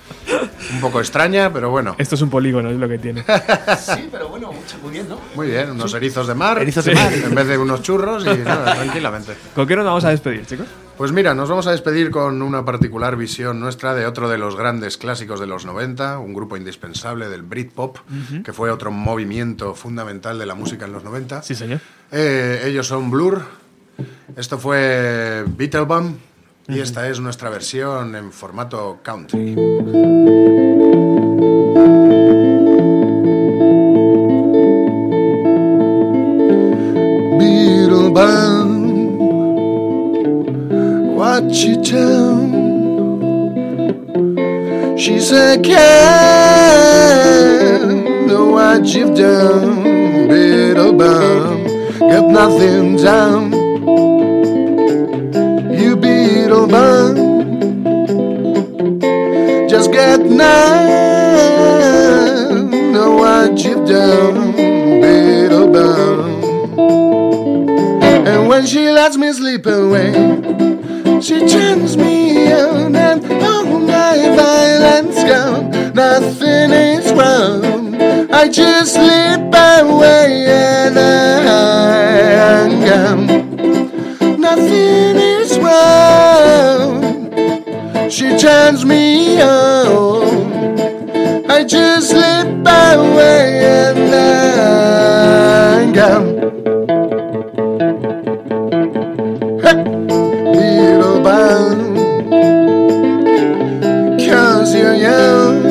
Un poco extraña, pero bueno. Esto es un polígono, es lo que tiene. Sí, pero bueno, mucho- muy bien, ¿no? Muy bien, unos erizos de mar. Erizos de mar. En vez de unos churros y nada, tranquilamente. ¿Con qué nos vamos a despedir, chicos? Pues mira, nos vamos a despedir con una particular visión nuestra de otro de los grandes clásicos de los 90, un grupo indispensable del Britpop, que fue otro movimiento fundamental de la música en los 90. Sí, señor. Eh, ellos son Blur. Esto fue Beetlebum. Y esta es nuestra versión en formato country. Beetlebum, what you tell? She said, Can't know what you've done, little bum. Got nothing down. Beetle. Just get none. Know what you've done, little bum. And when she lets me sleep away, she turns me on and all my violence gone. Nothing is wrong. I just slip away and I'm gone. Turns me on. I just slip away and I'm gone. little bum Cause you're young.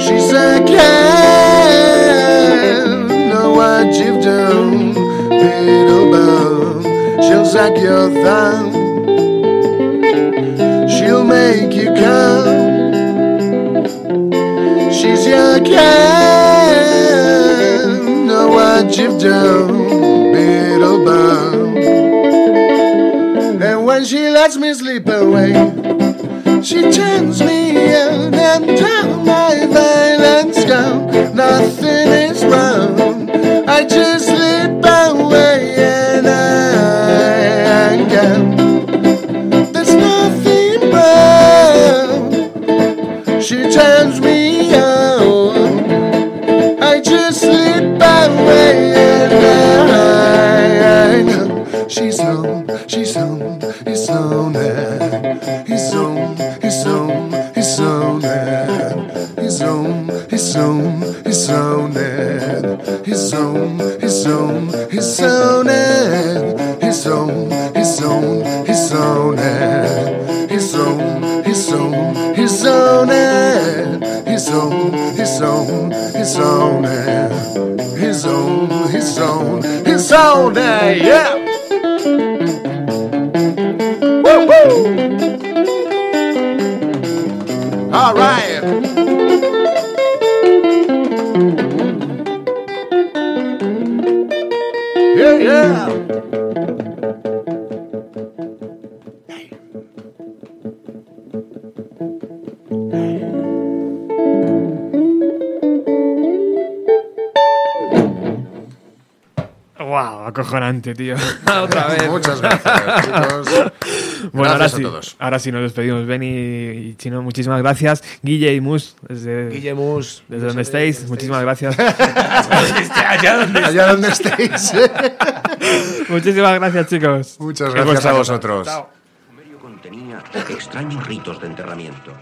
She said, Can't know what you've done Little She'll your thumb shift down, middle bound. And when she lets me sleep, Tío. Otra vez. Muchas gracias, chicos. Bueno, ahora Gracias a sí, todos. ahora sí nos despedimos. Benny y Chino, muchísimas gracias. Guille y Mus, desde, Guillemus. desde donde estéis, muchísimas gracias. Allá donde estéis. muchísimas gracias, chicos. Muchas gracias a vosotros. contenía extraños ritos de enterramiento.